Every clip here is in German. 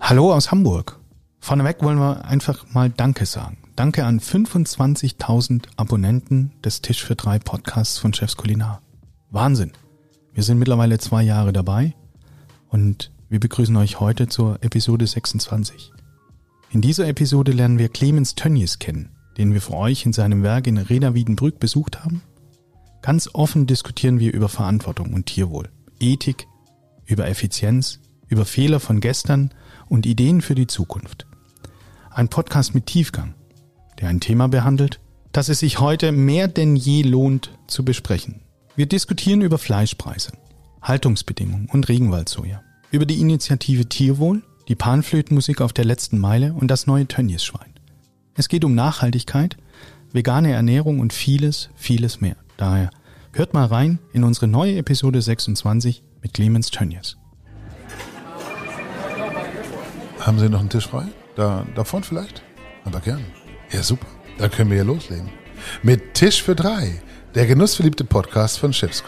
Hallo aus Hamburg. Vorneweg wollen wir einfach mal Danke sagen. Danke an 25.000 Abonnenten des Tisch für drei Podcasts von Chefs Kulinar. Wahnsinn. Wir sind mittlerweile zwei Jahre dabei und wir begrüßen euch heute zur Episode 26. In dieser Episode lernen wir Clemens Tönnies kennen, den wir für euch in seinem Werk in Reda Wiedenbrück besucht haben. Ganz offen diskutieren wir über Verantwortung und Tierwohl, Ethik, über Effizienz, über Fehler von gestern und Ideen für die Zukunft. Ein Podcast mit Tiefgang, der ein Thema behandelt, das es sich heute mehr denn je lohnt zu besprechen. Wir diskutieren über Fleischpreise, Haltungsbedingungen und Regenwaldsoja, über die Initiative Tierwohl, die Panflötenmusik auf der letzten Meile und das neue Tönnies-Schwein. Es geht um Nachhaltigkeit, vegane Ernährung und vieles, vieles mehr. Daher hört mal rein in unsere neue Episode 26 mit Clemens Tönnies. Haben Sie noch einen Tisch frei? Da, davon vielleicht? Aber gern. Ja, super. Da können wir ja loslegen. Mit Tisch für drei. Der genussverliebte Podcast von Chefs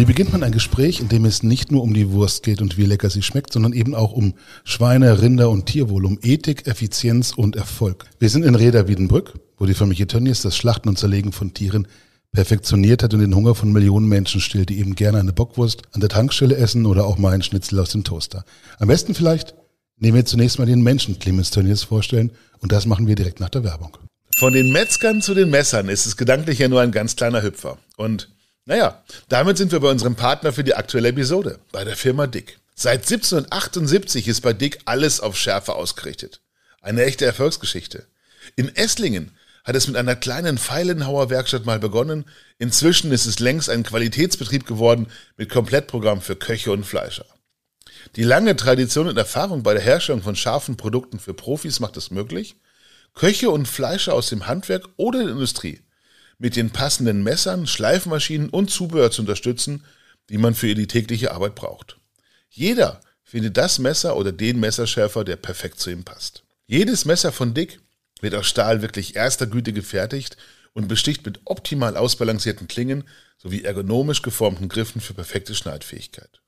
Wie beginnt man ein Gespräch, in dem es nicht nur um die Wurst geht und wie lecker sie schmeckt, sondern eben auch um Schweine, Rinder und Tierwohl, um Ethik, Effizienz und Erfolg? Wir sind in Reda Wiedenbrück, wo die Familie Tönnies das Schlachten und Zerlegen von Tieren perfektioniert hat und den Hunger von Millionen Menschen stillt, die eben gerne eine Bockwurst an der Tankstelle essen oder auch mal einen Schnitzel aus dem Toaster. Am besten vielleicht nehmen wir zunächst mal den Menschen Clemens Tönnies vorstellen und das machen wir direkt nach der Werbung. Von den Metzgern zu den Messern ist es gedanklich ja nur ein ganz kleiner Hüpfer. Und naja, damit sind wir bei unserem Partner für die aktuelle Episode, bei der Firma Dick. Seit 1778 ist bei Dick alles auf Schärfe ausgerichtet. Eine echte Erfolgsgeschichte. In Esslingen hat es mit einer kleinen Feilenhauer Werkstatt mal begonnen. Inzwischen ist es längst ein Qualitätsbetrieb geworden mit Komplettprogramm für Köche und Fleischer. Die lange Tradition und Erfahrung bei der Herstellung von scharfen Produkten für Profis macht es möglich, Köche und Fleischer aus dem Handwerk oder der Industrie mit den passenden Messern, Schleifmaschinen und Zubehör zu unterstützen, die man für die tägliche Arbeit braucht. Jeder findet das Messer oder den Messerschärfer, der perfekt zu ihm passt. Jedes Messer von Dick wird aus Stahl wirklich erster Güte gefertigt und besticht mit optimal ausbalancierten Klingen sowie ergonomisch geformten Griffen für perfekte Schneidfähigkeit.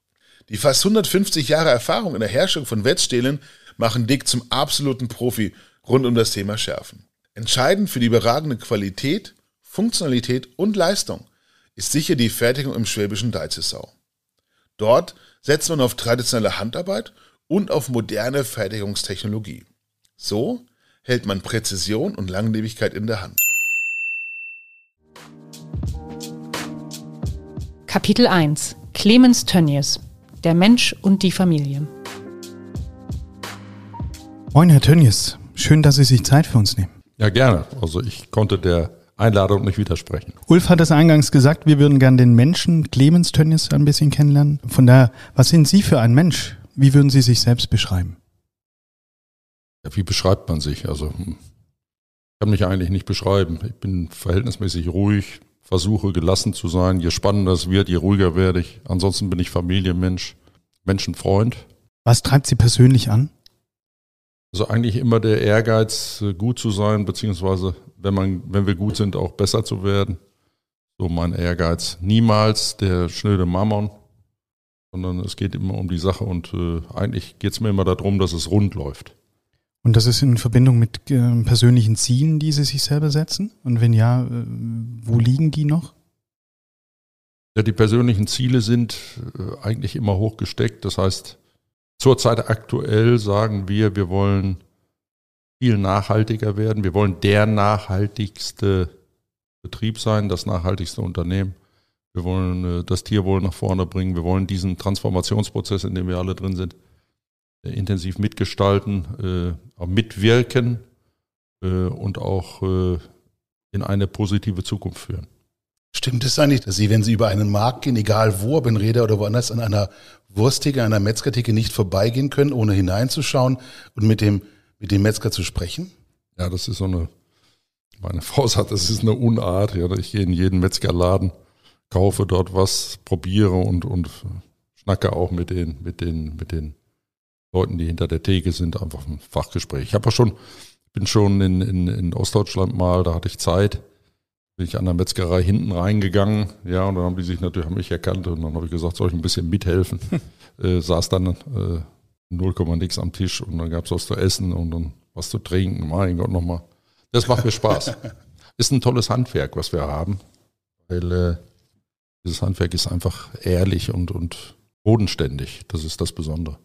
Die fast 150 Jahre Erfahrung in der Herstellung von Wetzstählen machen Dick zum absoluten Profi rund um das Thema Schärfen. Entscheidend für die überragende Qualität Funktionalität und Leistung ist sicher die Fertigung im schwäbischen Deizesau. Dort setzt man auf traditionelle Handarbeit und auf moderne Fertigungstechnologie. So hält man Präzision und Langlebigkeit in der Hand. Kapitel 1 Clemens Tönnies Der Mensch und die Familie Moin, Herr Tönnies. Schön, dass Sie sich Zeit für uns nehmen. Ja, gerne. Also ich konnte der Einladung nicht widersprechen. Ulf hat es eingangs gesagt, wir würden gern den Menschen Clemens Tönnies ein bisschen kennenlernen. Von daher, was sind Sie für ein Mensch? Wie würden Sie sich selbst beschreiben? Ja, wie beschreibt man sich? Also, hm, ich kann mich eigentlich nicht beschreiben. Ich bin verhältnismäßig ruhig, versuche gelassen zu sein. Je spannender es wird, je ruhiger werde ich. Ansonsten bin ich Familienmensch, Menschenfreund. Was treibt Sie persönlich an? Also eigentlich immer der Ehrgeiz, gut zu sein, beziehungsweise wenn man, wenn wir gut sind, auch besser zu werden. So mein Ehrgeiz. Niemals der schnöde Mammon, sondern es geht immer um die Sache und äh, eigentlich geht es mir immer darum, dass es rund läuft. Und das ist in Verbindung mit äh, persönlichen Zielen, die Sie sich selber setzen? Und wenn ja, äh, wo liegen die noch? Ja, die persönlichen Ziele sind äh, eigentlich immer hoch gesteckt. Das heißt, zurzeit aktuell sagen wir, wir wollen viel nachhaltiger werden. Wir wollen der nachhaltigste Betrieb sein, das nachhaltigste Unternehmen. Wir wollen äh, das Tierwohl nach vorne bringen. Wir wollen diesen Transformationsprozess, in dem wir alle drin sind, äh, intensiv mitgestalten, äh, auch mitwirken und auch in eine positive Zukunft führen. Stimmt es eigentlich, dass Sie, wenn Sie über einen Markt gehen, egal wo, ob in Räder oder woanders, an einer Wursttheke, einer Metzgertheke nicht vorbeigehen können, ohne hineinzuschauen und mit dem mit dem Metzger zu sprechen? Ja, das ist so eine, meine Frau sagt, das ist eine Unart. Ja, ich gehe in jeden Metzgerladen, kaufe dort was, probiere und, und schnacke auch mit den, mit den, mit den Leuten, die hinter der Theke sind, einfach ein Fachgespräch. Ich habe auch schon bin schon in, in, in Ostdeutschland mal, da hatte ich Zeit, bin ich an der Metzgerei hinten reingegangen, ja, und dann haben die sich natürlich haben mich erkannt und dann habe ich gesagt, soll ich ein bisschen mithelfen? äh, saß dann äh, 0, nix am Tisch und dann gab es was zu essen und dann was zu trinken. Mein Gott, nochmal. Das macht mir Spaß. ist ein tolles Handwerk, was wir haben, weil äh, dieses Handwerk ist einfach ehrlich und, und bodenständig. Das ist das Besondere.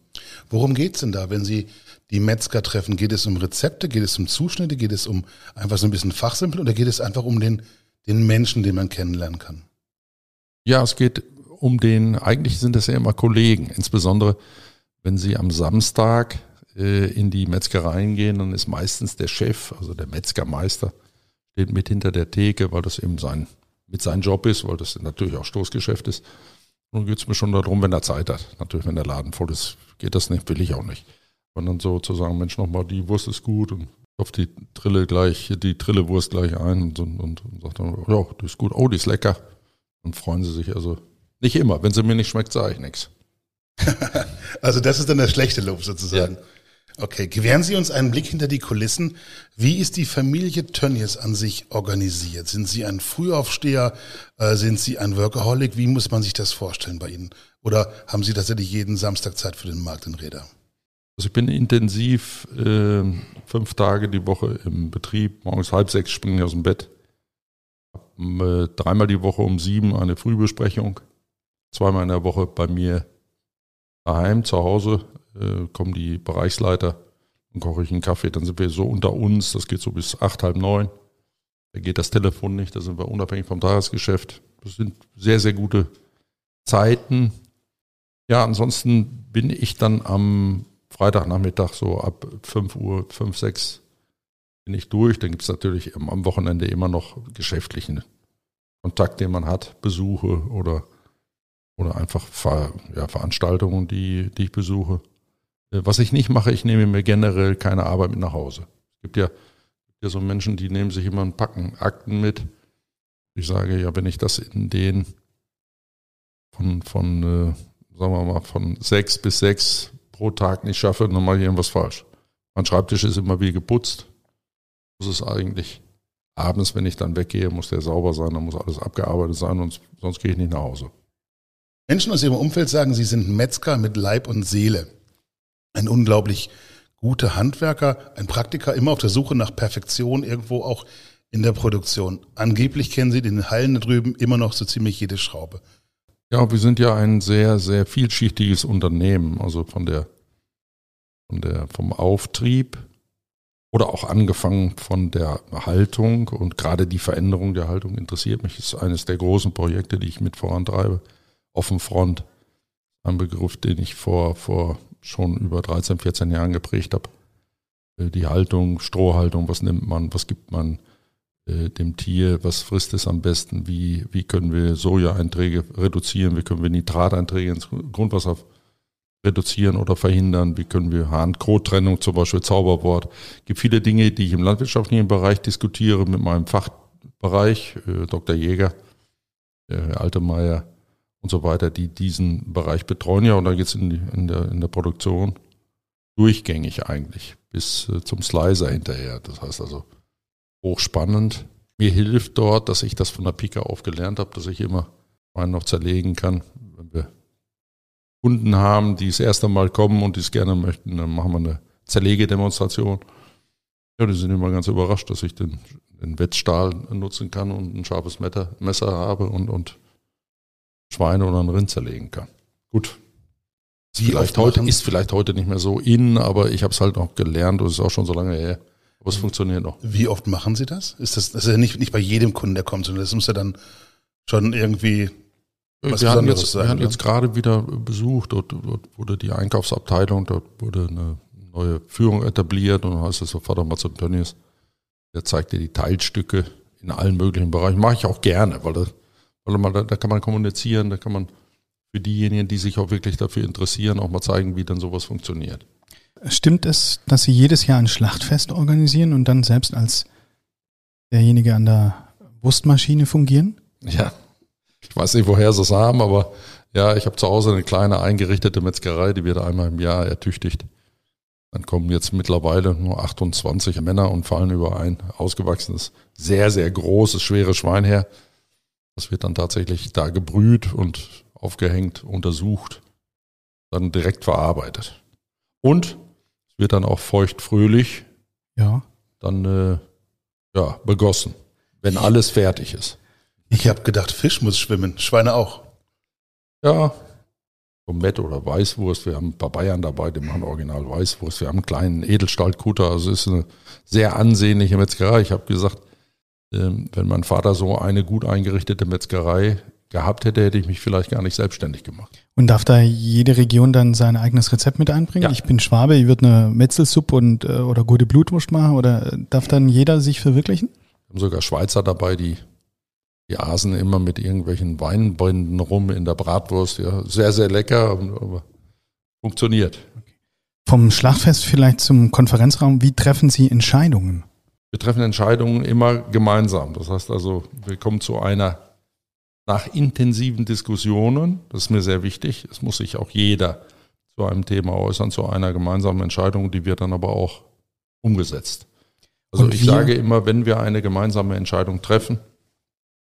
Worum geht's denn da, wenn Sie die Metzger treffen? Geht es um Rezepte, geht es um Zuschnitte, geht es um einfach so ein bisschen Fachsimpel oder geht es einfach um den, den Menschen, den man kennenlernen kann? Ja, es geht um den, eigentlich sind das ja immer Kollegen, insbesondere wenn Sie am Samstag äh, in die Metzgereien gehen, dann ist meistens der Chef, also der Metzgermeister, steht mit hinter der Theke, weil das eben sein, mit sein Job ist, weil das natürlich auch Stoßgeschäft ist. Nun geht es mir schon darum, wenn er Zeit hat. Natürlich, wenn der Laden voll ist, geht das nicht, will ich auch nicht. Und dann so zu sagen, Mensch, nochmal, die Wurst ist gut und auf die Trille gleich, die Trillewurst gleich ein und, und, und sagt dann, ja, die ist gut, oh, die ist lecker. Und freuen sie sich. Also nicht immer. Wenn sie mir nicht schmeckt, sage ich nichts. also das ist dann das schlechte Lob sozusagen. Ja. Okay, gewähren Sie uns einen Blick hinter die Kulissen. Wie ist die Familie Tönnies an sich organisiert? Sind Sie ein Frühaufsteher? Äh, sind Sie ein Workaholic? Wie muss man sich das vorstellen bei Ihnen? Oder haben Sie tatsächlich jeden Samstag Zeit für den Markt in Räder? Also ich bin intensiv äh, fünf Tage die Woche im Betrieb. Morgens halb sechs springe ich aus dem Bett. Hab, äh, dreimal die Woche um sieben eine Frühbesprechung. Zweimal in der Woche bei mir daheim, zu Hause, äh, kommen die Bereichsleiter und koche ich einen Kaffee. Dann sind wir so unter uns, das geht so bis acht, halb neun. Da geht das Telefon nicht, da sind wir unabhängig vom Tagesgeschäft. Das sind sehr, sehr gute Zeiten. Ja, ansonsten bin ich dann am Freitagnachmittag so ab 5 Uhr, 5, 6 bin ich durch. Dann gibt es natürlich am Wochenende immer noch geschäftlichen Kontakt, den man hat, Besuche oder oder einfach Ver, ja, Veranstaltungen, die, die ich besuche. Äh, was ich nicht mache, ich nehme mir generell keine Arbeit mit nach Hause. Es gibt ja, ja so Menschen, die nehmen sich immer ein Packen Akten mit. Ich sage ja, wenn ich das in den von, von äh, sagen wir mal, von sechs bis sechs pro Tag nicht schaffe, dann mache ich irgendwas falsch. Mein Schreibtisch ist immer wie geputzt. Muss es eigentlich abends, wenn ich dann weggehe, muss der sauber sein, dann muss alles abgearbeitet sein und sonst gehe ich nicht nach Hause. Menschen aus ihrem Umfeld sagen, sie sind Metzger mit Leib und Seele. Ein unglaublich guter Handwerker, ein Praktiker, immer auf der Suche nach Perfektion, irgendwo auch in der Produktion. Angeblich kennen sie den Hallen da drüben immer noch so ziemlich jede Schraube. Ja, wir sind ja ein sehr, sehr vielschichtiges Unternehmen, also von der, von der, vom Auftrieb oder auch angefangen von der Haltung. Und gerade die Veränderung der Haltung interessiert mich, ist eines der großen Projekte, die ich mit vorantreibe. Offenfront, ein Begriff, den ich vor, vor schon über 13, 14 Jahren geprägt habe. Äh, die Haltung, Strohhaltung, was nimmt man, was gibt man dem Tier, was frisst es am besten, wie, wie können wir Sojaeinträge reduzieren, wie können wir Nitrateinträge ins Grundwasser reduzieren oder verhindern, wie können wir Hahn-Kot-Trennung zum Beispiel, Zauberwort. Es gibt viele Dinge, die ich im landwirtschaftlichen Bereich diskutiere mit meinem Fachbereich, äh, Dr. Jäger, Herr Altemeyer, und so weiter, die diesen Bereich betreuen. Ja, und da geht es in, in, der, in der Produktion durchgängig eigentlich bis äh, zum Slicer hinterher. Das heißt also hochspannend. Mir hilft dort, dass ich das von der Pika auf gelernt habe, dass ich immer meinen noch zerlegen kann. Wenn wir Kunden haben, die das erste Mal kommen und die es gerne möchten, dann machen wir eine Zerlegedemonstration. Ja, die sind immer ganz überrascht, dass ich den, den Wetzstahl nutzen kann und ein scharfes Messer habe und, und Schweine oder ein Rind zerlegen kann. Gut. Wie vielleicht heute ist vielleicht heute nicht mehr so in, aber ich habe es halt noch gelernt und es ist auch schon so lange her. Aber es funktioniert noch. Wie oft machen Sie das? Ist das, das ist ja nicht, nicht bei jedem Kunden, der kommt, sondern das muss ja dann schon irgendwie was wir hatten jetzt, sein. Wir hatten jetzt gerade wieder besucht, dort, dort, wurde die Einkaufsabteilung, dort wurde eine neue Führung etabliert und dann heißt es sofort mal zum Tönnies. Der zeigt dir die Teilstücke in allen möglichen Bereichen. Mache ich auch gerne, weil das weil da, da kann man kommunizieren, da kann man für diejenigen, die sich auch wirklich dafür interessieren, auch mal zeigen, wie dann sowas funktioniert. Stimmt es, dass Sie jedes Jahr ein Schlachtfest organisieren und dann selbst als derjenige an der Wurstmaschine fungieren? Ja, ich weiß nicht, woher Sie es haben, aber ja, ich habe zu Hause eine kleine eingerichtete Metzgerei, die wird einmal im Jahr ertüchtigt. Dann kommen jetzt mittlerweile nur 28 Männer und fallen über ein ausgewachsenes, sehr, sehr großes, schweres Schwein her. Das wird dann tatsächlich da gebrüht und aufgehängt, untersucht, dann direkt verarbeitet. Und wird dann auch feuchtfröhlich Ja. dann äh, ja, begossen, wenn alles fertig ist. Ich habe gedacht, Fisch muss schwimmen, Schweine auch. Ja, Komett oder Weißwurst. Wir haben ein paar Bayern dabei, die machen original Weißwurst. Wir haben einen kleinen Edelstahlkutter. Also es ist eine sehr ansehnliche Metzgerei. Ich habe gesagt, ähm, wenn mein Vater so eine gut eingerichtete Metzgerei gehabt hätte, hätte ich mich vielleicht gar nicht selbstständig gemacht. Und darf da jede Region dann sein eigenes Rezept mit einbringen? Ja. Ich bin Schwabe, ich würde eine Metzelsuppe und äh, oder gute Blutwurst machen oder äh, darf dann jeder sich verwirklichen? Wir haben sogar Schweizer dabei, die, die aßen immer mit irgendwelchen Weinbänden rum in der Bratwurst. Ja, sehr, sehr lecker, aber funktioniert. Vom Schlachtfest vielleicht zum Konferenzraum. Wie treffen Sie Entscheidungen? Wir treffen Entscheidungen immer gemeinsam. Das heißt also, wir kommen zu einer nach intensiven Diskussionen, das ist mir sehr wichtig, es muss sich auch jeder zu einem Thema äußern, zu einer gemeinsamen Entscheidung, die wird dann aber auch umgesetzt. Also Und ich wir- sage immer, wenn wir eine gemeinsame Entscheidung treffen,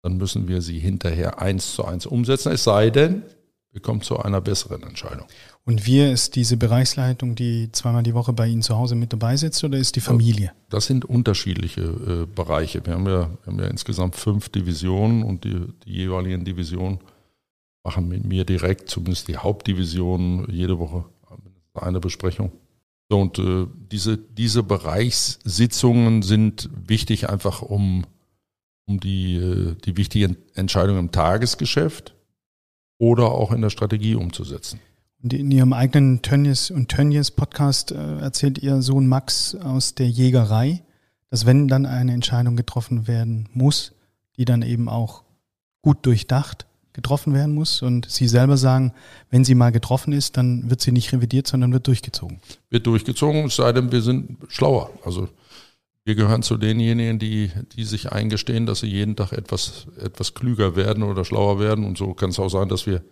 dann müssen wir sie hinterher eins zu eins umsetzen, es sei denn, wir kommen zu einer besseren Entscheidung. Und wir ist diese Bereichsleitung, die zweimal die Woche bei Ihnen zu Hause mit dabei sitzt oder ist die Familie? Das sind unterschiedliche äh, Bereiche. Wir haben, ja, wir haben ja insgesamt fünf Divisionen und die, die jeweiligen Divisionen machen mit mir direkt, zumindest die Hauptdivision, jede Woche eine Besprechung. So, und äh, diese, diese Bereichssitzungen sind wichtig einfach, um, um die, äh, die wichtigen Entscheidungen im Tagesgeschäft oder auch in der Strategie umzusetzen. Und in Ihrem eigenen Tönnies und Tönnies Podcast äh, erzählt Ihr Sohn Max aus der Jägerei, dass wenn dann eine Entscheidung getroffen werden muss, die dann eben auch gut durchdacht getroffen werden muss. Und Sie selber sagen, wenn sie mal getroffen ist, dann wird sie nicht revidiert, sondern wird durchgezogen. wird durchgezogen, es sei denn, wir sind schlauer. Also wir gehören zu denjenigen, die, die sich eingestehen, dass sie jeden Tag etwas, etwas klüger werden oder schlauer werden. Und so kann es auch sein, dass wir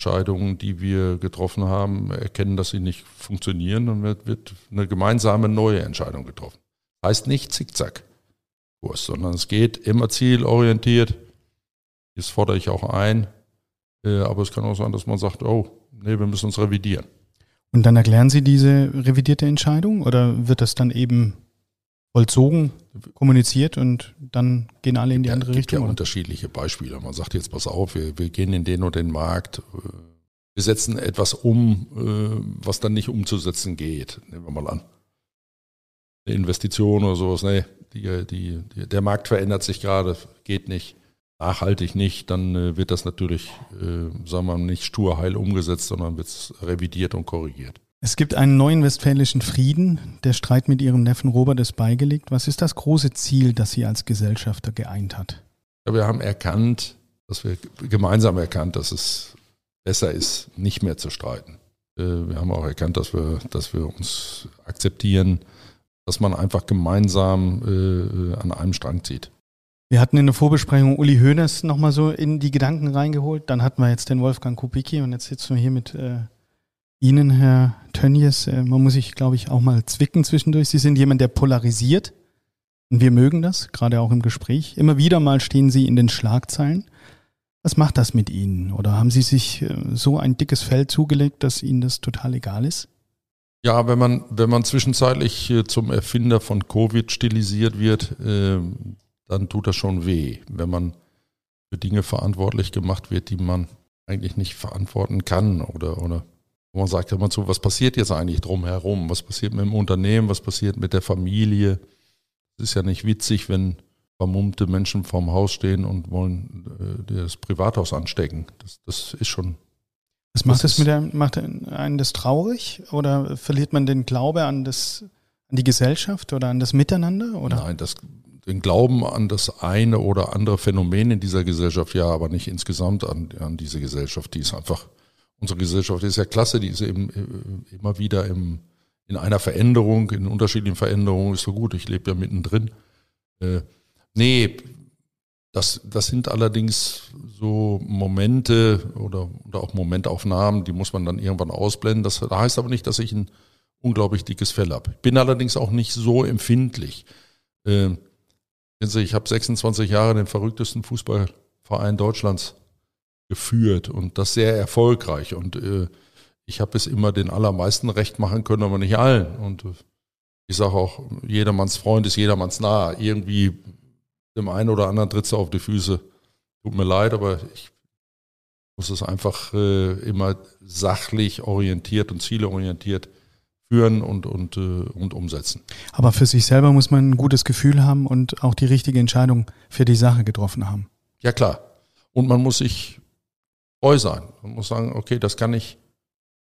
Entscheidungen, die wir getroffen haben, erkennen, dass sie nicht funktionieren. Dann wird, wird eine gemeinsame neue Entscheidung getroffen. Heißt nicht Zickzack-Kurs, sondern es geht immer zielorientiert. Das fordere ich auch ein. Äh, Aber es kann auch sein, dass man sagt, oh, nee, wir müssen uns revidieren. Und dann erklären Sie diese revidierte Entscheidung oder wird das dann eben vollzogen, kommuniziert und dann gehen alle in die Ja, andere es gibt Richtung? ja unterschiedliche Beispiele. Man sagt jetzt, pass auf, wir, wir gehen in den und den Markt. äh, Wir setzen etwas um, äh, was dann nicht umzusetzen geht. Nehmen wir mal an. Eine Investition oder sowas. Nee, die, die, die, der Markt verändert sich gerade, geht nicht. Nachhaltig nicht, dann äh, wird das natürlich, sagen wir mal, nicht stur heil umgesetzt, sondern wird es revidiert und korrigiert. Es gibt einen neuen westfälischen Frieden. Der Streit mit Ihrem Neffen Robert ist beigelegt. Was ist das große Ziel, das Sie als Gesellschafter geeint hat? Wir haben erkannt, dass wir gemeinsam erkannt, dass es besser ist, nicht mehr zu streiten. Äh, Wir haben auch erkannt, dass wir, dass wir uns akzeptieren, dass man einfach gemeinsam äh, an einem Strang zieht. Wir hatten in der Vorbesprechung Uli Hoeneß nochmal so in die Gedanken reingeholt. Dann hatten wir jetzt den Wolfgang Kubicki und jetzt sitzen wir hier mit äh, Ihnen, Herr Tönnies. Äh, man muss sich, glaube ich, auch mal zwicken zwischendurch. Sie sind jemand, der polarisiert. Und wir mögen das, gerade auch im Gespräch. Immer wieder mal stehen Sie in den Schlagzeilen. Was macht das mit Ihnen? Oder haben Sie sich äh, so ein dickes Fell zugelegt, dass Ihnen das total egal ist? Ja, wenn man, wenn man zwischenzeitlich äh, zum Erfinder von Covid stilisiert wird, äh, dann tut das schon weh. Wenn man für Dinge verantwortlich gemacht wird, die man eigentlich nicht verantworten kann oder, oder wo man sagt immer so, was passiert jetzt eigentlich drumherum? Was passiert mit dem Unternehmen? Was passiert mit der Familie? Es ist ja nicht witzig, wenn vermummte Menschen vorm Haus stehen und wollen äh, das Privathaus anstecken. Das, das ist schon Was macht Das das mit einem, macht einen das traurig? Oder verliert man den Glaube an das, an die Gesellschaft oder an das Miteinander? Oder? Nein, das, den Glauben an das eine oder andere Phänomen in dieser Gesellschaft, ja, aber nicht insgesamt an, an diese Gesellschaft. Die ist einfach, unsere Gesellschaft ist ja klasse, die ist eben äh, immer wieder im, in einer Veränderung, in unterschiedlichen Veränderungen, ist so gut, ich lebe ja mittendrin. Äh, nee, das, das sind allerdings so Momente oder, oder auch Momentaufnahmen, die muss man dann irgendwann ausblenden. Das heißt aber nicht, dass ich ein unglaublich dickes Fell habe. Bin allerdings auch nicht so empfindlich. Äh, ich habe 26 Jahre den verrücktesten Fußballverein Deutschlands geführt und das sehr erfolgreich. Und äh, ich habe es immer den allermeisten recht machen können, aber nicht allen. Und äh, ich sage auch, jedermanns Freund ist jedermanns nah. Irgendwie dem einen oder anderen tritt auf die Füße. Tut mir leid, aber ich muss es einfach äh, immer sachlich orientiert und zieleorientiert führen und, und, äh, und umsetzen. Aber für sich selber muss man ein gutes Gefühl haben und auch die richtige Entscheidung für die Sache getroffen haben. Ja klar. Und man muss sich treu. Man muss sagen, okay, das kann ich,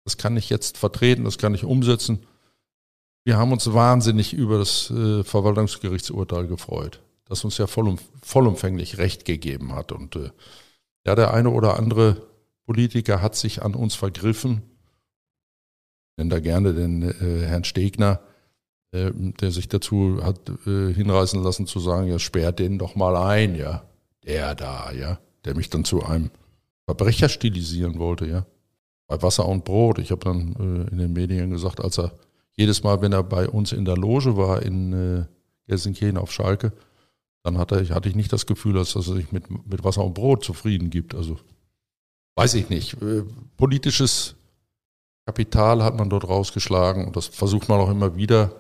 das kann ich jetzt vertreten, das kann ich umsetzen. Wir haben uns wahnsinnig über das äh, Verwaltungsgerichtsurteil gefreut, das uns ja vollum, vollumfänglich Recht gegeben hat. Und äh, ja, der eine oder andere Politiker hat sich an uns vergriffen. Ich nenne da gerne den äh, Herrn Stegner, äh, der sich dazu hat äh, hinreißen lassen zu sagen, ja, sperrt den doch mal ein, ja. Der da, ja. Der mich dann zu einem Verbrecher stilisieren wollte, ja. Bei Wasser und Brot. Ich habe dann äh, in den Medien gesagt, als er jedes Mal, wenn er bei uns in der Loge war in äh, Gelsenkirchen auf Schalke, dann hatte ich, hatte ich nicht das Gefühl, dass er sich mit, mit Wasser und Brot zufrieden gibt. Also weiß ich nicht. Äh, politisches Kapital hat man dort rausgeschlagen und das versucht man auch immer wieder.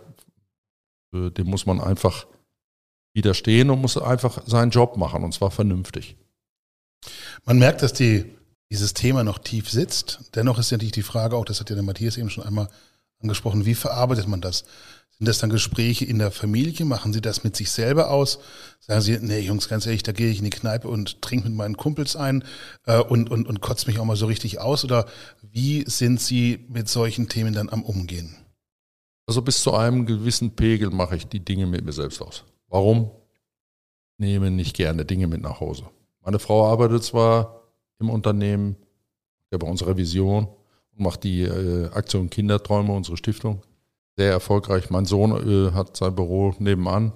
Äh, dem muss man einfach widerstehen und muss einfach seinen Job machen und zwar vernünftig. Man merkt, dass die, dieses Thema noch tief sitzt. Dennoch ist natürlich die Frage auch, das hat ja der Matthias eben schon einmal angesprochen, wie verarbeitet man das? Sind das dann Gespräche in der Familie? Machen Sie das mit sich selber aus? Sagen Sie, nee, Jungs, ganz ehrlich, da gehe ich in die Kneipe und trinke mit meinen Kumpels ein äh, und, und, und kotze mich auch mal so richtig aus? Oder wie sind Sie mit solchen Themen dann am Umgehen? Also bis zu einem gewissen Pegel mache ich die Dinge mit mir selbst aus. Warum? Nehme nicht gerne Dinge mit nach Hause. Meine Frau arbeitet zwar im Unternehmen, ja bei unserer Vision und macht die äh, Aktion Kinderträume, unsere Stiftung, sehr erfolgreich. Mein Sohn äh, hat sein Büro nebenan.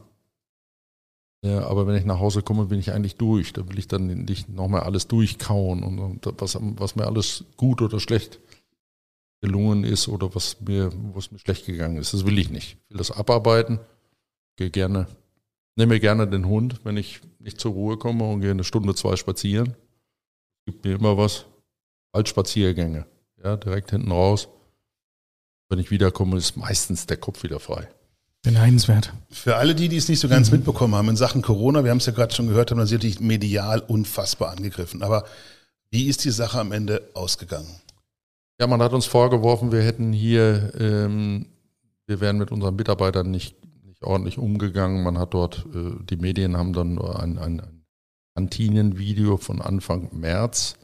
Ja, aber wenn ich nach Hause komme, bin ich eigentlich durch. Da will ich dann nicht nochmal alles durchkauen und, und was, was, mir alles gut oder schlecht gelungen ist oder was mir, was mir schlecht gegangen ist. Das will ich nicht. Ich will das abarbeiten. Gehe gerne nehme gerne den Hund, wenn ich nicht zur Ruhe komme und gehe eine Stunde, zwei spazieren. Gibt mir immer was. Waldspaziergänge. Ja, direkt hinten raus. Wenn ich wiederkomme, ist meistens der Kopf wieder frei. Beneidenswert. Für alle die, die es nicht so ganz mhm. mitbekommen haben, in Sachen Corona, wir haben es ja gerade schon gehört, haben wir natürlich medial unfassbar angegriffen. Aber wie ist die Sache am Ende ausgegangen? Ja, man hat uns vorgeworfen, wir hätten hier, ähm, wir wären mit unseren Mitarbeitern nicht ordentlich umgegangen. Man hat dort, äh, die Medien haben dann ein, ein, ein Kantinenvideo von Anfang März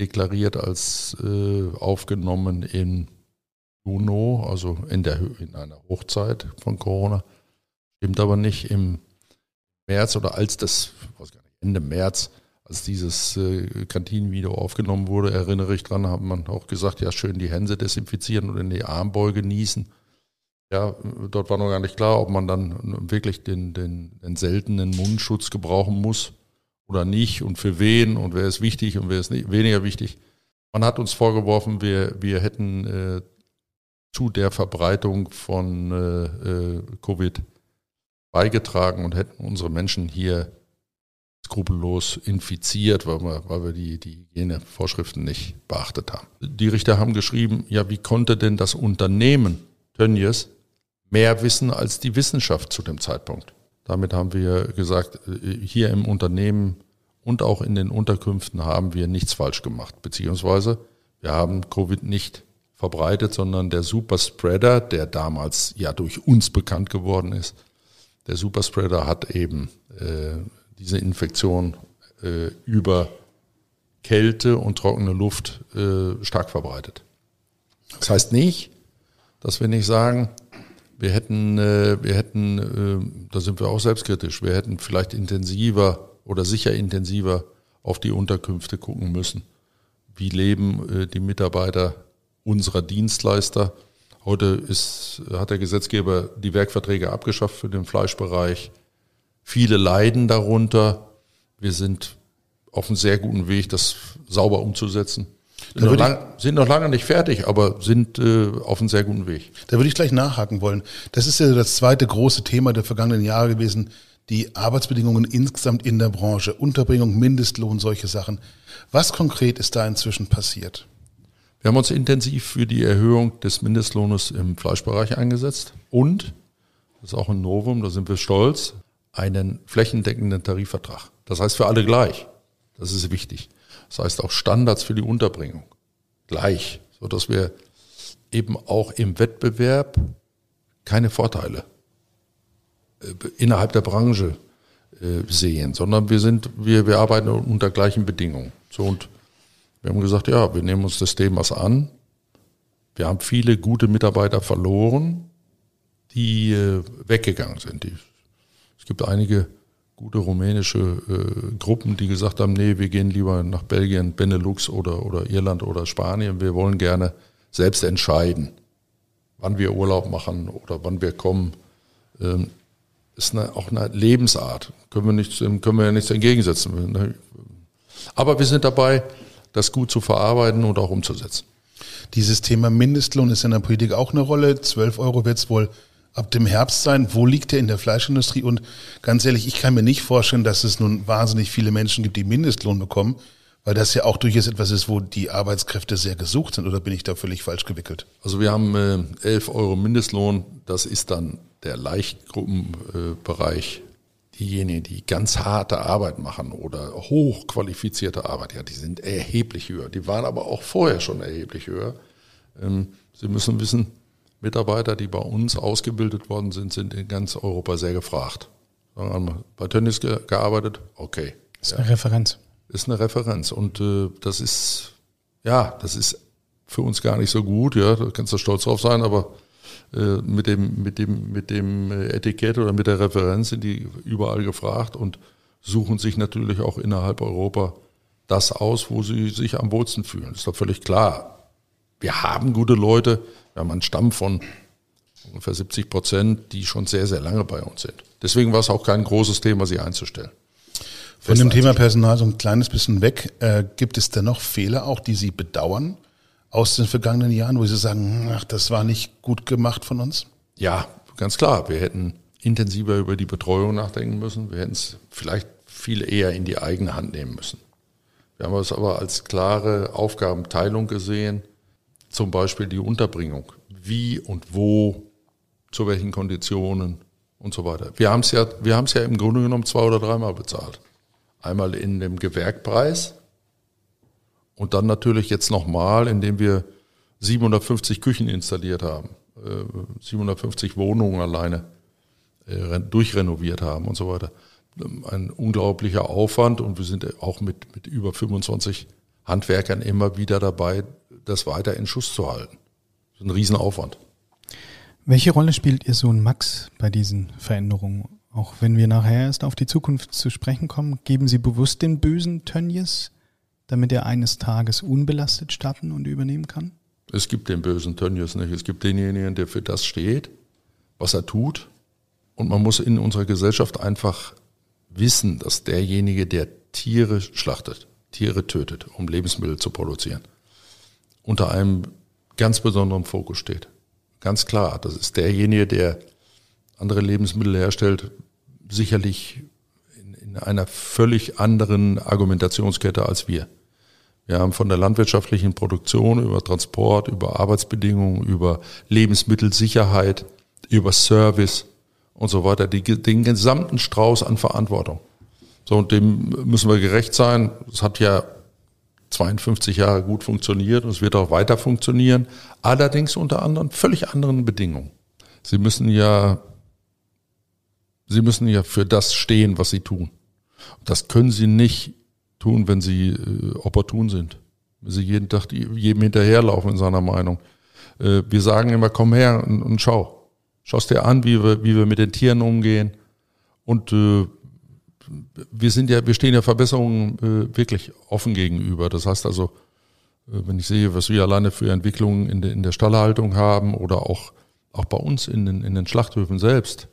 deklariert als äh, aufgenommen in Juno, also in, der, in einer Hochzeit von Corona. Stimmt aber nicht im März oder als das, nicht, Ende März, als dieses äh, Kantinenvideo aufgenommen wurde, erinnere ich dran, hat man auch gesagt, ja schön die Hände desinfizieren und in die Armbeuge niesen. Ja, dort war noch gar nicht klar, ob man dann wirklich den, den, den seltenen Mundschutz gebrauchen muss oder nicht und für wen und wer ist wichtig und wer ist nicht, weniger wichtig. Man hat uns vorgeworfen, wir, wir hätten äh, zu der Verbreitung von äh, äh, Covid beigetragen und hätten unsere Menschen hier skrupellos infiziert, weil wir, weil wir die, die Hygienevorschriften nicht beachtet haben. Die Richter haben geschrieben, ja, wie konnte denn das Unternehmen Tönnies mehr wissen als die Wissenschaft zu dem Zeitpunkt. Damit haben wir gesagt, hier im Unternehmen und auch in den Unterkünften haben wir nichts falsch gemacht, beziehungsweise wir haben Covid nicht verbreitet, sondern der Superspreader, der damals ja durch uns bekannt geworden ist, der Superspreader hat eben äh, diese Infektion äh, über Kälte und trockene Luft äh, stark verbreitet. Das heißt nicht, dass wir nicht sagen, wir hätten, äh, wir hätten, äh, da sind wir auch selbstkritisch, wir hätten vielleicht intensiver oder sicher intensiver auf die Unterkünfte gucken müssen. Wie leben äh, die Mitarbeiter unserer Dienstleister? Heute ist, hat der Gesetzgeber die Werkverträge abgeschafft für den Fleischbereich. Viele leiden darunter. Wir sind auf einem sehr guten Weg, das sauber umzusetzen. Sind noch, lang, sind noch lange nicht fertig, aber sind äh, auf einem sehr guten Weg. Da würde ich gleich nachhaken wollen. Das ist ja das zweite große Thema der vergangenen Jahre gewesen, die Arbeitsbedingungen insgesamt in der Branche, Unterbringung, Mindestlohn, solche Sachen. Was konkret ist da inzwischen passiert? Wir haben uns intensiv für die Erhöhung des Mindestlohnes im Fleischbereich eingesetzt und, das ist auch ein Novum, da sind wir stolz, einen flächendeckenden Tarifvertrag. Das heißt für alle gleich. Das ist wichtig. Das heißt auch Standards für die Unterbringung. Gleich, so dass wir eben auch im Wettbewerb keine Vorteile äh, innerhalb der Branche äh, sehen, sondern wir sind, wir, wir arbeiten unter gleichen Bedingungen. So und wir haben gesagt, ja, wir nehmen uns des Themas an. Wir haben viele gute Mitarbeiter verloren, die äh, weggegangen sind. Es gibt einige gute rumänische äh, Gruppen, die gesagt haben, nee, wir gehen lieber nach Belgien, Benelux oder, oder Irland oder Spanien. Wir wollen gerne selbst entscheiden, wann wir Urlaub machen oder wann wir kommen. Ähm, ist eine, auch eine Lebensart. Können wir, nicht, können wir ja nichts entgegensetzen. Aber wir sind dabei, das gut zu verarbeiten und auch umzusetzen. Dieses Thema Mindestlohn ist in der Politik auch eine Rolle. 12 Euro wird es wohl ab dem Herbst sein. Wo liegt der in der Fleischindustrie? Und ganz ehrlich, ich kann mir nicht vorstellen, dass es nun wahnsinnig viele Menschen gibt, die Mindestlohn bekommen, weil das ja auch durchaus etwas ist, wo die Arbeitskräfte sehr gesucht sind. Oder bin ich da völlig falsch gewickelt? Also wir haben äh, 11 Euro Mindestlohn. Das ist dann der Leichtgruppenbereich. Äh, diejenigen, die ganz harte Arbeit machen oder hochqualifizierte Arbeit, ja, die sind erheblich höher. Die waren aber auch vorher schon erheblich höher. Ähm, Sie müssen wissen, Mitarbeiter, die bei uns ausgebildet worden sind, sind in ganz Europa sehr gefragt. Bei Tönnies ge gearbeitet, okay. Ist eine Referenz. Ist eine Referenz. Und äh, das ist, ja, das ist für uns gar nicht so gut, ja, da kannst du stolz drauf sein, aber äh, mit dem, mit dem, mit dem Etikett oder mit der Referenz sind die überall gefragt und suchen sich natürlich auch innerhalb Europa das aus, wo sie sich am wohlsten fühlen. Ist doch völlig klar. Wir haben gute Leute, wir haben einen Stamm von ungefähr 70 Prozent, die schon sehr, sehr lange bei uns sind. Deswegen war es auch kein großes Thema, sie einzustellen. Von dem Thema Personal so ein kleines bisschen weg. Äh, gibt es denn noch Fehler auch, die Sie bedauern aus den vergangenen Jahren, wo Sie sagen, ach, das war nicht gut gemacht von uns? Ja, ganz klar. Wir hätten intensiver über die Betreuung nachdenken müssen. Wir hätten es vielleicht viel eher in die eigene Hand nehmen müssen. Wir haben es aber als klare Aufgabenteilung gesehen zum Beispiel die Unterbringung. Wie und wo, zu welchen Konditionen und so weiter. Wir haben es ja, wir haben es ja im Grunde genommen zwei oder dreimal bezahlt. Einmal in dem Gewerkpreis und dann natürlich jetzt nochmal, indem wir 750 Küchen installiert haben, 750 äh, Wohnungen alleine äh, durchrenoviert haben und so weiter. Ein unglaublicher Aufwand und wir sind auch mit, mit über 25 Handwerkern immer wieder dabei, das weiter in Schuss zu halten. Das ist ein Riesenaufwand. Welche Rolle spielt Ihr Sohn Max bei diesen Veränderungen? Auch wenn wir nachher erst auf die Zukunft zu sprechen kommen, geben Sie bewusst den bösen Tönnies, damit er eines Tages unbelastet starten und übernehmen kann? Es gibt den bösen Tönnies nicht. Es gibt denjenigen, der für das steht, was er tut. Und man muss in unserer Gesellschaft einfach wissen, dass derjenige, der Tiere schlachtet, Tiere tötet, um Lebensmittel zu produzieren, unter einem ganz besonderen Fokus steht. Ganz klar, das ist derjenige, der andere Lebensmittel herstellt, sicherlich in, in einer völlig anderen Argumentationskette als wir. Wir haben von der landwirtschaftlichen Produktion über Transport, über Arbeitsbedingungen, über Lebensmittelsicherheit, über Service und so weiter, die, den gesamten Strauß an Verantwortung. So, und dem müssen wir gerecht sein. Es hat ja 52 Jahre gut funktioniert und es wird auch weiter funktionieren, allerdings unter anderen völlig anderen Bedingungen. Sie müssen ja, Sie müssen ja für das stehen, was Sie tun. Das können Sie nicht tun, wenn Sie äh, opportun sind. Wenn Sie jeden Tag jedem hinterherlaufen in seiner Meinung. Äh, wir sagen immer, komm her und, und schau. Schaust dir an, wie wir, wie wir mit den Tieren umgehen. Und äh, wir sind ja, wir stehen ja Verbesserungen äh, wirklich offen gegenüber. Das heißt also, äh, wenn ich sehe, was wir alleine für Entwicklungen in, de, in der Stallhaltung haben oder auch, auch bei uns in den, in den Schlachthöfen selbst.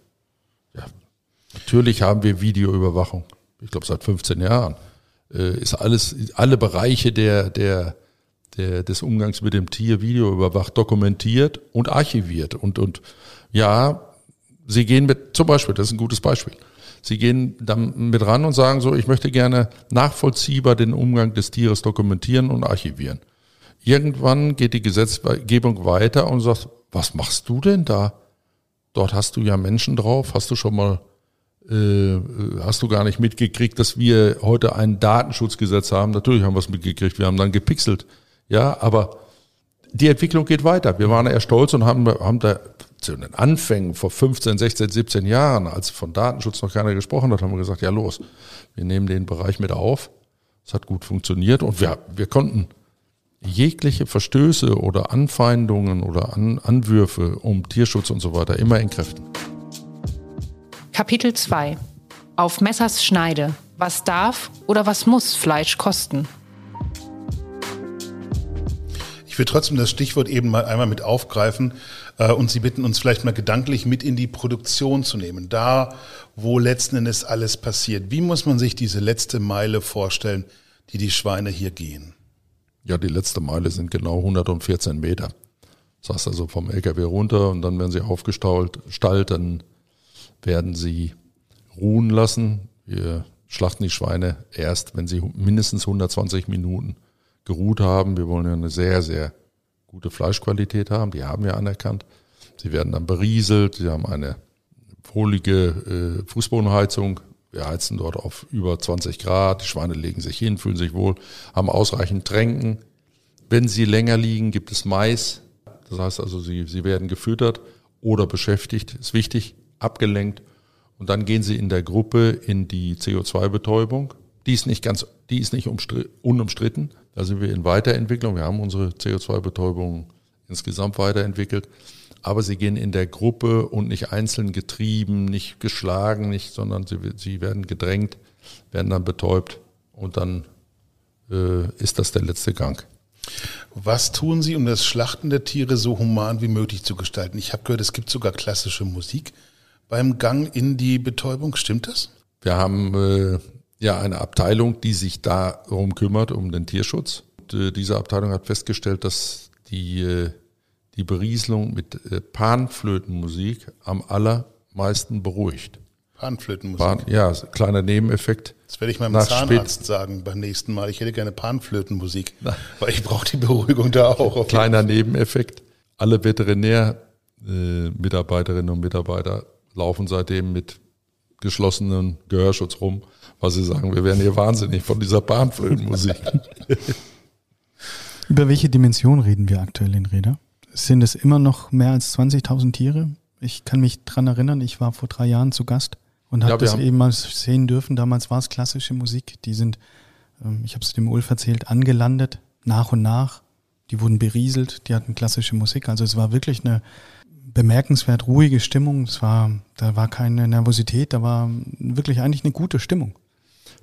Ja, natürlich haben wir Videoüberwachung. Ich glaube, seit 15 Jahren äh, ist alles, alle Bereiche der, der, der, des Umgangs mit dem Tier Video überwacht, dokumentiert und archiviert. Und, und ja, sie gehen mit, zum Beispiel, das ist ein gutes Beispiel. Sie gehen dann mit ran und sagen so, ich möchte gerne nachvollziehbar den Umgang des Tieres dokumentieren und archivieren. Irgendwann geht die Gesetzgebung weiter und sagt, was machst du denn da? Dort hast du ja Menschen drauf, hast du schon mal äh, hast du gar nicht mitgekriegt, dass wir heute ein Datenschutzgesetz haben. Natürlich haben wir es mitgekriegt, wir haben dann gepixelt. Ja, aber die Entwicklung geht weiter. Wir waren eher stolz und haben, haben da zu den Anfängen vor 15, 16, 17 Jahren, als von Datenschutz noch keiner gesprochen hat, haben wir gesagt, ja los, wir nehmen den Bereich mit auf. Es hat gut funktioniert und wir, wir konnten jegliche Verstöße oder Anfeindungen oder An Anwürfe um Tierschutz und so weiter immer entkräften. Kapitel 2 Auf Messers Schneide. Was darf oder was muss Fleisch kosten? Ich will trotzdem das Stichwort eben mal einmal mit aufgreifen äh, und Sie bitten uns vielleicht mal gedanklich mit in die Produktion zu nehmen. Da, wo letzten Endes alles passiert. Wie muss man sich diese letzte Meile vorstellen, die die Schweine hier gehen? Ja, die letzte Meile sind genau 114 Meter. Das heißt also vom LKW runter und dann werden sie aufgestaut, dann werden sie ruhen lassen. Wir schlachten die Schweine erst, wenn sie mindestens 120 Minuten geruht haben. Wir wollen ja eine sehr, sehr gute Fleischqualität haben. Die haben wir anerkannt. Sie werden dann berieselt. Sie haben eine wohlige äh, Fußbodenheizung. Wir heizen dort auf über 20 Grad. Die Schweine legen sich hin, fühlen sich wohl, haben ausreichend Tränken. Wenn sie länger liegen, gibt es Mais. Das heißt also, sie, sie werden gefüttert oder beschäftigt. Ist wichtig abgelenkt und dann gehen sie in der Gruppe in die CO2-Betäubung. Die ist nicht ganz, die ist nicht unumstritten. Da sind wir in Weiterentwicklung. Wir haben unsere CO2-Betäubung insgesamt weiterentwickelt. Aber sie gehen in der Gruppe und nicht einzeln getrieben, nicht geschlagen, nicht, sondern sie, sie werden gedrängt, werden dann betäubt und dann äh, ist das der letzte Gang. Was tun Sie, um das Schlachten der Tiere so human wie möglich zu gestalten? Ich habe gehört, es gibt sogar klassische Musik beim Gang in die Betäubung. Stimmt das? Wir haben äh, ja eine Abteilung, die sich darum kümmert, um den Tierschutz. Und, äh, diese Abteilung hat festgestellt, dass die, äh, die Berieselung mit äh, Panflötenmusik am allermeisten beruhigt. Panflötenmusik? Pan, ja, kleiner Nebeneffekt. Das werde ich meinem Zahnarzt spät. sagen beim nächsten Mal. Ich hätte gerne Panflötenmusik, weil ich brauche die Beruhigung da auch. Kleiner Nebeneffekt. Alle Veterinärmitarbeiterinnen äh, und Mitarbeiter laufen seitdem mit geschlossenen Gehörschutz rum, weil sie sagen, wir werden hier wahnsinnig von dieser Bahnflötenmusik. Über welche Dimension reden wir aktuell in Reda? Sind es immer noch mehr als 20.000 Tiere? Ich kann mich dran erinnern, ich war vor drei Jahren zu Gast und habe ja, das eben mal sehen dürfen. Damals war es klassische Musik. Die sind, ähm, ich habe es dem Ulf erzählt, angelandet, nach und nach. Die wurden berieselt, die hatten klassische Musik. Also es war wirklich eine bemerkenswert ruhige Stimmung. Es war, da war keine Nervosität, da war wirklich eigentlich eine gute Stimmung.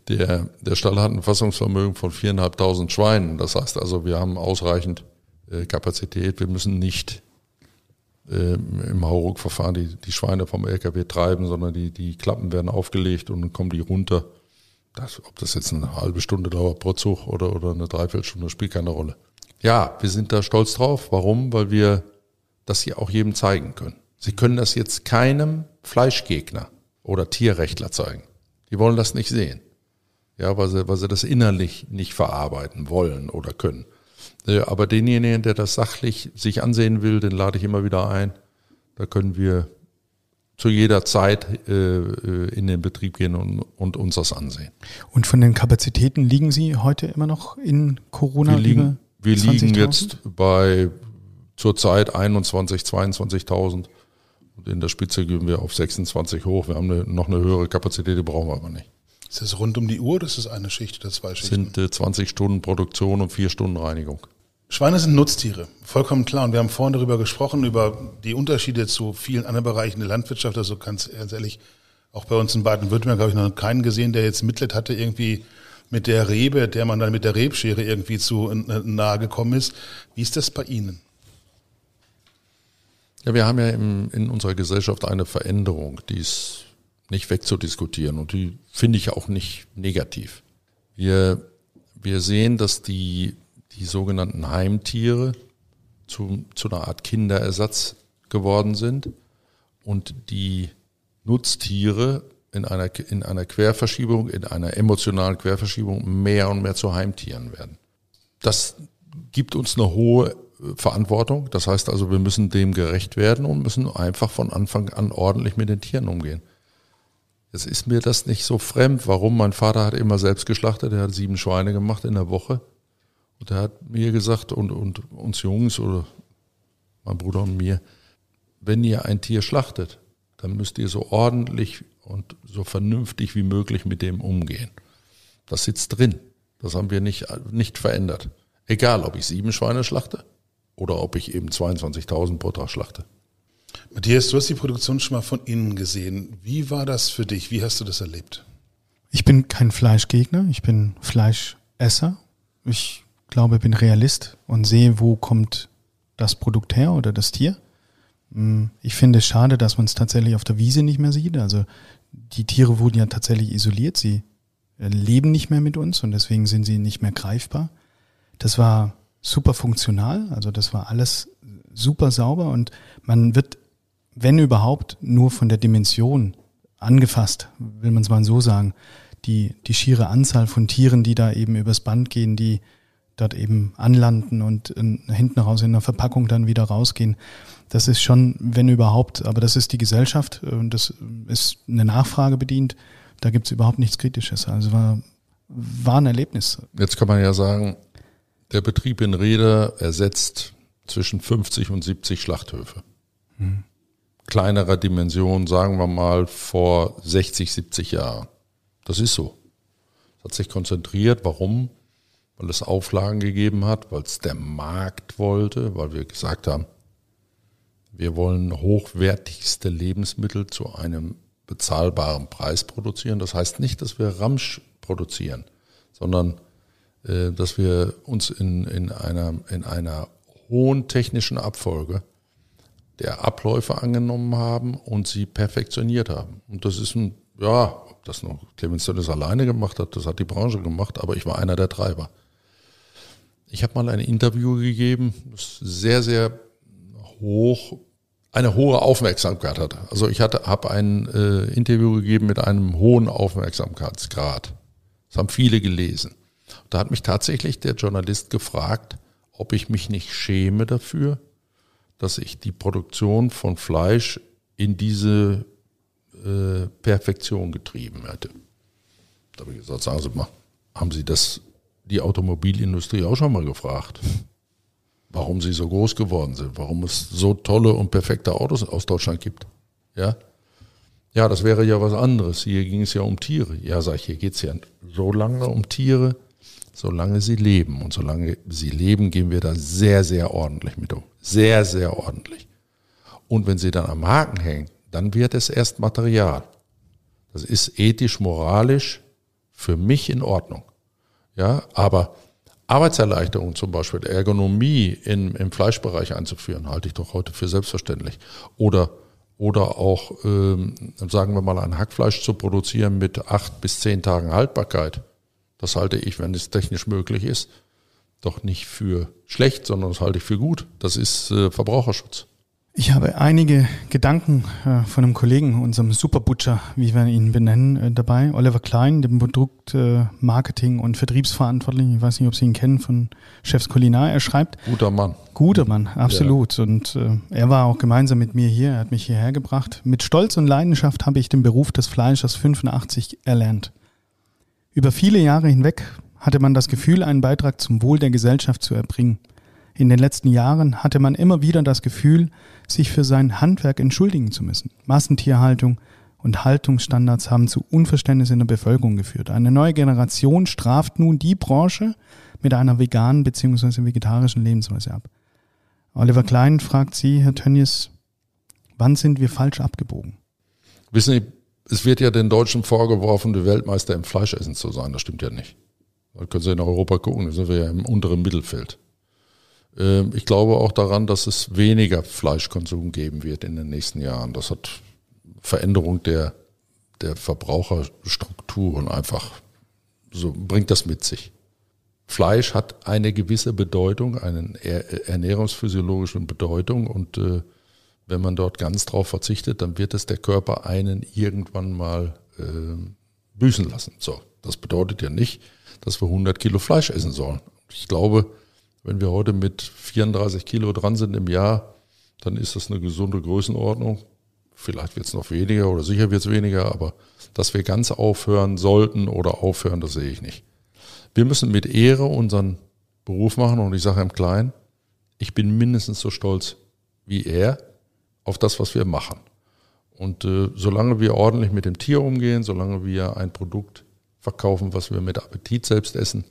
Der, der Stall hat ein Fassungsvermögen von viereinhalbtausend Schweinen. Das heißt also, wir haben ausreichend äh, Kapazität. Wir müssen nicht äh, im Hauruck-Verfahren die, die Schweine vom LKW treiben, sondern die, die Klappen werden aufgelegt und dann kommen die runter. Das, ob das jetzt eine halbe Stunde dauert pro Zug oder, oder eine Dreiviertelstunde, spielt keine Rolle. Ja, wir sind da stolz drauf. Warum? Weil wir das sie auch jedem zeigen können. Sie können das jetzt keinem Fleischgegner oder Tierrechtler zeigen. Die wollen das nicht sehen. Ja, weil sie, weil sie das innerlich nicht verarbeiten wollen oder können. Aber denjenigen, der das sachlich sich ansehen will, den lade ich immer wieder ein. Da können wir zu jeder Zeit äh, äh in den Betrieb gehen und, und, uns das ansehen. Und von den Kapazitäten liegen Sie heute immer noch in Corona? Wir liegen, wir liegen jetzt bei zurzeit 21, 22.000. Und in der Spitze gehen wir auf 26 hoch. Wir haben eine, noch eine höhere Kapazität, die brauchen wir aber nicht. Ist das rund um die Uhr oder ist das eine Schicht oder zwei Schichten? sind äh, 20 Stunden Produktion und vier Stunden Reinigung. Schweine sind Nutztiere, vollkommen klar. Und wir haben vorhin darüber gesprochen, über die Unterschiede zu vielen anderen Bereichen der Landwirtschaft. Also ganz ehrlich, auch bei uns in Baden-Württemberg habe ich noch keinen gesehen, der jetzt Mitleid hatte, irgendwie mit der Rebe, der man dann mit der Rebschere irgendwie zu äh, nahe gekommen ist. Wie ist das bei Ihnen? Ja, wir haben ja im, in unserer Gesellschaft eine Veränderung, die ist nicht wegzudiskutieren und die finde ich auch nicht negativ. Wir, wir sehen, dass die, die sogenannten Heimtiere zu, zu einer Art Kinderersatz geworden sind und die Nutztiere in einer, in einer Querverschiebung, in einer emotionalen Querverschiebung mehr und mehr zu Heimtieren werden. Das gibt uns eine hohe Verantwortung. Das heißt also, wir müssen dem gerecht werden und müssen einfach von Anfang an ordentlich mit den Tieren umgehen. Jetzt ist mir das nicht so fremd. Warum? Mein Vater hat immer selbst geschlachtet. Er hat sieben Schweine gemacht in der Woche. Und er hat mir gesagt und, und uns Jungs oder mein Bruder und mir, wenn ihr ein Tier schlachtet, dann müsst ihr so ordentlich und so vernünftig wie möglich mit dem umgehen. Das sitzt drin. Das haben wir nicht, nicht verändert. Egal, ob ich sieben Schweine schlachte oder ob ich eben 22.000 pro Tag schlachte. Matthias, du hast die Produktion schon mal von innen gesehen. Wie war das für dich? Wie hast du das erlebt? Ich bin kein Fleischgegner, ich bin Fleischesser. Ich glaube, ich bin Realist und sehe, wo kommt das Produkt her oder das Tier. Hm, ich finde es schade, dass man es tatsächlich auf der Wiese nicht mehr sieht. Also die Tiere wurden ja tatsächlich isoliert. Sie äh, leben nicht mehr mit uns und deswegen sind sie nicht mehr greifbar. Das war super funktional, also das war alles super sauber und man wird, wenn überhaupt, nur von der Dimension angefasst, will man es mal so sagen. Die, die schiere Anzahl von Tieren, die da eben übers Band gehen, die dort eben anlanden und hinten raus in der Verpackung dann wieder rausgehen. Das ist schon, wenn überhaupt, aber das ist die Gesellschaft und das ist eine Nachfrage bedient. Da gibt es überhaupt nichts Kritisches. Also war, war ein Erlebnis. Jetzt kann man ja sagen, der Betrieb in Rede ersetzt zwischen 50 und 70 Schlachthöfe. Hm. Kleinerer Dimension, sagen wir mal vor 60, 70 Jahren. Das ist so. Es hat sich konzentriert. Warum? Weil es Auflagen gegeben hat, weil es der Markt wollte, weil wir gesagt haben, wir wollen hochwertigste Lebensmittel zu einem bezahlbaren Preis produzieren. Das heißt nicht, dass wir Ramsch produzieren, sondern dass wir uns in, in, einer, in einer hohen technischen Abfolge der Abläufe angenommen haben und sie perfektioniert haben. Und das ist ein, ja, ob das noch Clemens das alleine gemacht hat, das hat die Branche gemacht, aber ich war einer der Treiber. Ich habe mal ein Interview gegeben, das sehr, sehr hoch, eine hohe Aufmerksamkeit hatte. Also ich hatte, habe ein äh, Interview gegeben mit einem hohen Aufmerksamkeitsgrad. Das haben viele gelesen. Da hat mich tatsächlich der Journalist gefragt, ob ich mich nicht schäme dafür, dass ich die Produktion von Fleisch in diese äh, Perfektion getrieben hätte. Da habe ich gesagt, sagen Sie mal, haben Sie das die Automobilindustrie auch schon mal gefragt, warum sie so groß geworden sind, warum es so tolle und perfekte Autos aus Deutschland gibt. Ja, ja, das wäre ja was anderes. Hier ging es ja um Tiere. Ja, sag ich, hier geht es ja so lange um Tiere, solange sie leben. Und solange sie leben, gehen wir da sehr, sehr ordentlich mit um. Sehr, sehr ordentlich. Und wenn sie dann am Haken hängen, dann wird es erst Material. Das ist ethisch, moralisch für mich in Ordnung. Ja, aber Arbeitserleichterung zum Beispiel, Ergonomie in, im Fleischbereich einzuführen, halte ich doch heute für selbstverständlich. Oder, oder auch, ähm, sagen wir mal, ein Hackfleisch zu produzieren mit acht bis zehn Tagen Haltbarkeit das halte ich, wenn es technisch möglich ist, doch nicht für schlecht, sondern das halte ich für gut. Das ist äh, Verbraucherschutz. Ich habe einige Gedanken äh, von einem Kollegen, unserem Superbutcher, wie wir ihn benennen, äh, dabei. Oliver Klein, dem Produktmarketing- und Vertriebsverantwortlichen. Ich weiß nicht, ob Sie ihn kennen von Chefs Kulinar. Er schreibt. Guter Mann. Guter Mann, absolut. Ja. Und er war auch gemeinsam mit mir hier. Er hat mich hierher gebracht. Mit Stolz und Leidenschaft habe ich den Beruf des Fleischers 85 erlernt. Über viele Jahre hinweg hatte man das Gefühl, einen Beitrag zum Wohl der Gesellschaft zu erbringen. In den letzten Jahren hatte man immer wieder das Gefühl, sich für sein Handwerk entschuldigen zu müssen. Massentierhaltung und Haltungsstandards haben zu Unverständnis in der Bevölkerung geführt. Eine neue Generation straft nun die Branche mit einer veganen bzw. vegetarischen Lebensweise ab. Oliver Klein fragt Sie, Herr Tönnies, wann sind wir falsch abgebogen? Wissen Sie, es wird ja den Deutschen vorgeworfen, die Weltmeister im Fleischessen zu sein. Das stimmt ja nicht. Da können Sie in Europa gucken, da sind wir ja im unteren Mittelfeld. Ähm, ich glaube auch daran, dass es weniger Fleischkonsum geben wird in den nächsten Jahren. Das hat Veränderung der, der Verbraucherstrukturen einfach so, bringt das mit sich. Fleisch hat eine gewisse Bedeutung, eine ernährungsphysiologische Bedeutung und äh, wenn man dort ganz drauf verzichtet, dann wird es der Körper einen irgendwann mal äh, büßen lassen. So, das bedeutet ja nicht, dass wir 100 Kilo Fleisch essen sollen. Ich glaube, wenn wir heute mit 34 Kilo dran sind im Jahr, dann ist das eine gesunde Größenordnung. Vielleicht wird es noch weniger oder sicher wird es weniger, aber dass wir ganz aufhören sollten oder aufhören, das sehe ich nicht. Wir müssen mit Ehre unseren Beruf machen und ich sage im Kleinen, ich bin mindestens so stolz wie er auf das, was wir machen. Und äh, solange wir ordentlich mit dem Tier umgehen, solange wir ein Produkt verkaufen, was wir mit Appetit selbst essen,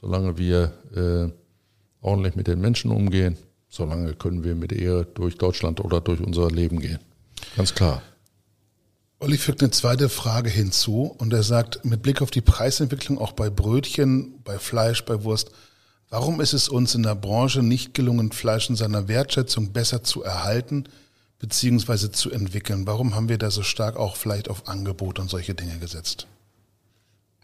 solange wir äh, ordentlich mit den Menschen umgehen, solange können wir mit Ehre durch Deutschland oder durch unser Leben gehen. Ganz klar. Olli fügt eine zweite Frage hinzu und er sagt, mit Blick auf die Preisentwicklung auch bei Brötchen, bei Fleisch, bei Wurst, warum ist es uns in der Branche nicht gelungen, Fleisch in seiner Wertschätzung besser zu erhalten bzw. zu entwickeln? Warum haben wir da so stark auch vielleicht auf Angebot und solche Dinge gesetzt?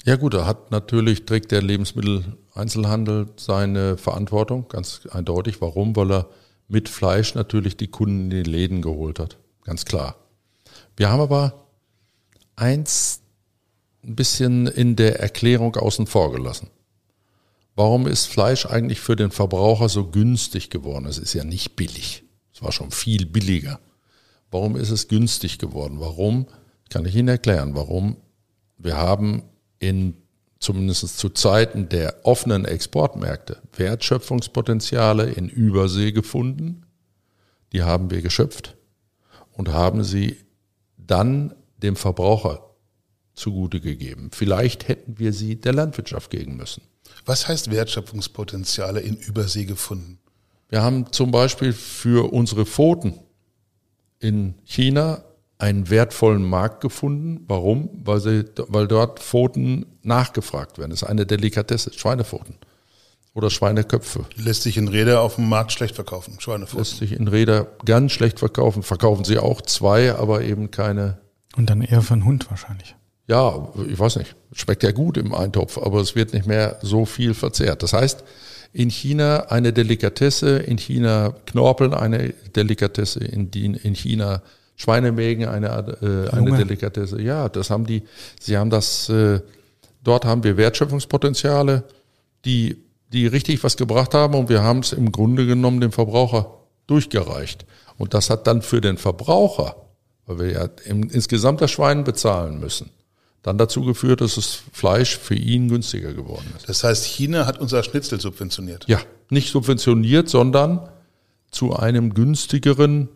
Ja gut, da hat natürlich, trägt der Lebensmitteleinzelhandel seine Verantwortung, ganz eindeutig. Warum? Weil er mit Fleisch natürlich die Kunden in die Läden geholt hat. Ganz klar. Wir haben aber eins ein bisschen in der Erklärung außen vor gelassen. Warum ist Fleisch eigentlich für den Verbraucher so günstig geworden? Es ist ja nicht billig. Es war schon viel billiger. Warum ist es günstig geworden? Warum? Kann ich Ihnen erklären, warum? Wir haben in zumindest zu Zeiten der offenen Exportmärkte Wertschöpfungspotenziale in Übersee gefunden. Die haben wir geschöpft und haben sie dann dem Verbraucher zugute gegeben. Vielleicht hätten wir sie der Landwirtschaft geben müssen. Was heißt Wertschöpfungspotenziale in Übersee gefunden? Wir haben zum Beispiel für unsere Pfoten in China einen wertvollen Markt gefunden. Warum? Weil, sie, weil dort Pfoten nachgefragt werden. Das ist eine Delikatesse, Schweinepfoten oder Schweineköpfe. Lässt sich in Räder auf dem Markt schlecht verkaufen, Schweinefutter. Lässt sich in Räder ganz schlecht verkaufen. Verkaufen sie auch zwei, aber eben keine. Und dann eher für einen Hund wahrscheinlich. Ja, ich weiß nicht. Schmeckt ja gut im Eintopf, aber es wird nicht mehr so viel verzehrt. Das heißt, in China eine Delikatesse, in China Knorpeln eine Delikatesse, in, in China Schweinemägen eine, äh, eine Delikatesse. Ja, das haben die, sie haben das, äh, dort haben wir Wertschöpfungspotenziale, die die richtig was gebracht haben und wir haben es im Grunde genommen dem Verbraucher durchgereicht. Und das hat dann für den Verbraucher, weil wir ja insgesamt das Schwein bezahlen müssen, dann dazu geführt, dass das Fleisch für ihn günstiger geworden ist. Das heißt, China hat unser Schnitzel subventioniert? Ja, nicht subventioniert, sondern zu einem günstigeren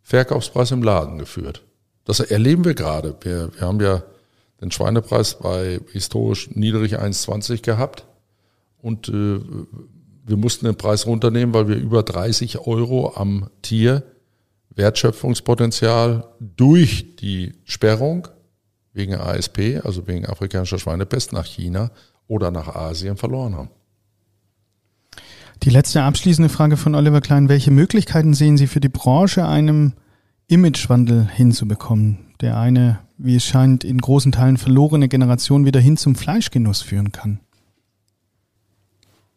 Verkaufspreis im Laden geführt. Das erleben wir gerade. Wir, wir haben ja den Schweinepreis bei historisch niedrig 1,20 gehabt. Und äh, wir mussten den Preis runternehmen, weil wir über 30 Euro am Tier Wertschöpfungspotenzial durch die Sperrung wegen ASP, also wegen afrikanischer Schweinepest, nach China oder nach Asien verloren haben. Die letzte abschließende Frage von Oliver Klein. Welche Möglichkeiten sehen Sie für die Branche, einem Imagewandel hinzubekommen, der eine, wie es scheint, in großen Teilen verlorene Generation wieder hin zum Fleischgenuss führen kann?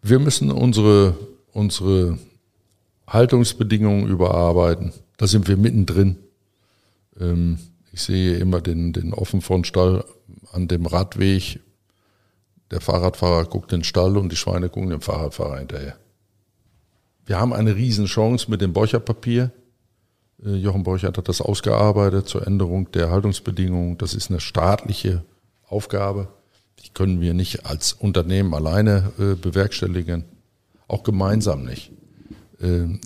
Wir müssen unsere, unsere Haltungsbedingungen überarbeiten. Da sind wir mittendrin. Ähm, ich sehe immer den, den Offenfrontstall an dem Radweg. Der Fahrradfahrer guckt den Stall und die Schweine gucken dem Fahrradfahrer hinterher. Wir haben eine Riesenchance mit dem Borcherpapier. Äh, Jochen Borchert hat das ausgearbeitet zur Änderung der Haltungsbedingungen. Das ist eine staatliche Aufgabe. Die können wir nicht als Unternehmen alleine äh, bewerkstelligen, auch gemeinsam nicht,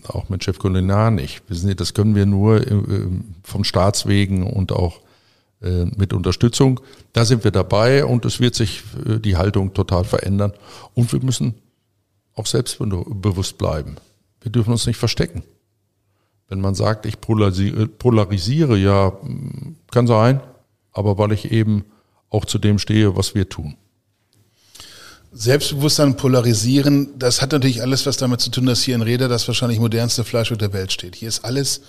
auch mit Chef Kulinar nicht. Das können wir nur äh, vom Staatswegen und auch äh, mit Unterstützung. Da sind wir dabei und es wird sich äh, die Haltung total verändern. Und wir müssen auch selbstbewusst bleiben. Wir dürfen uns nicht verstecken. Wenn man sagt, ich polarisiere, polarisiere ja, kann sein, aber weil ich eben auch zu dem stehe, was wir tun. Selbstbewusstsein polarisieren, das hat natürlich alles was damit zu tun, dass hier in Reda das wahrscheinlich modernste Fleischstück der Welt steht. Hier ist alles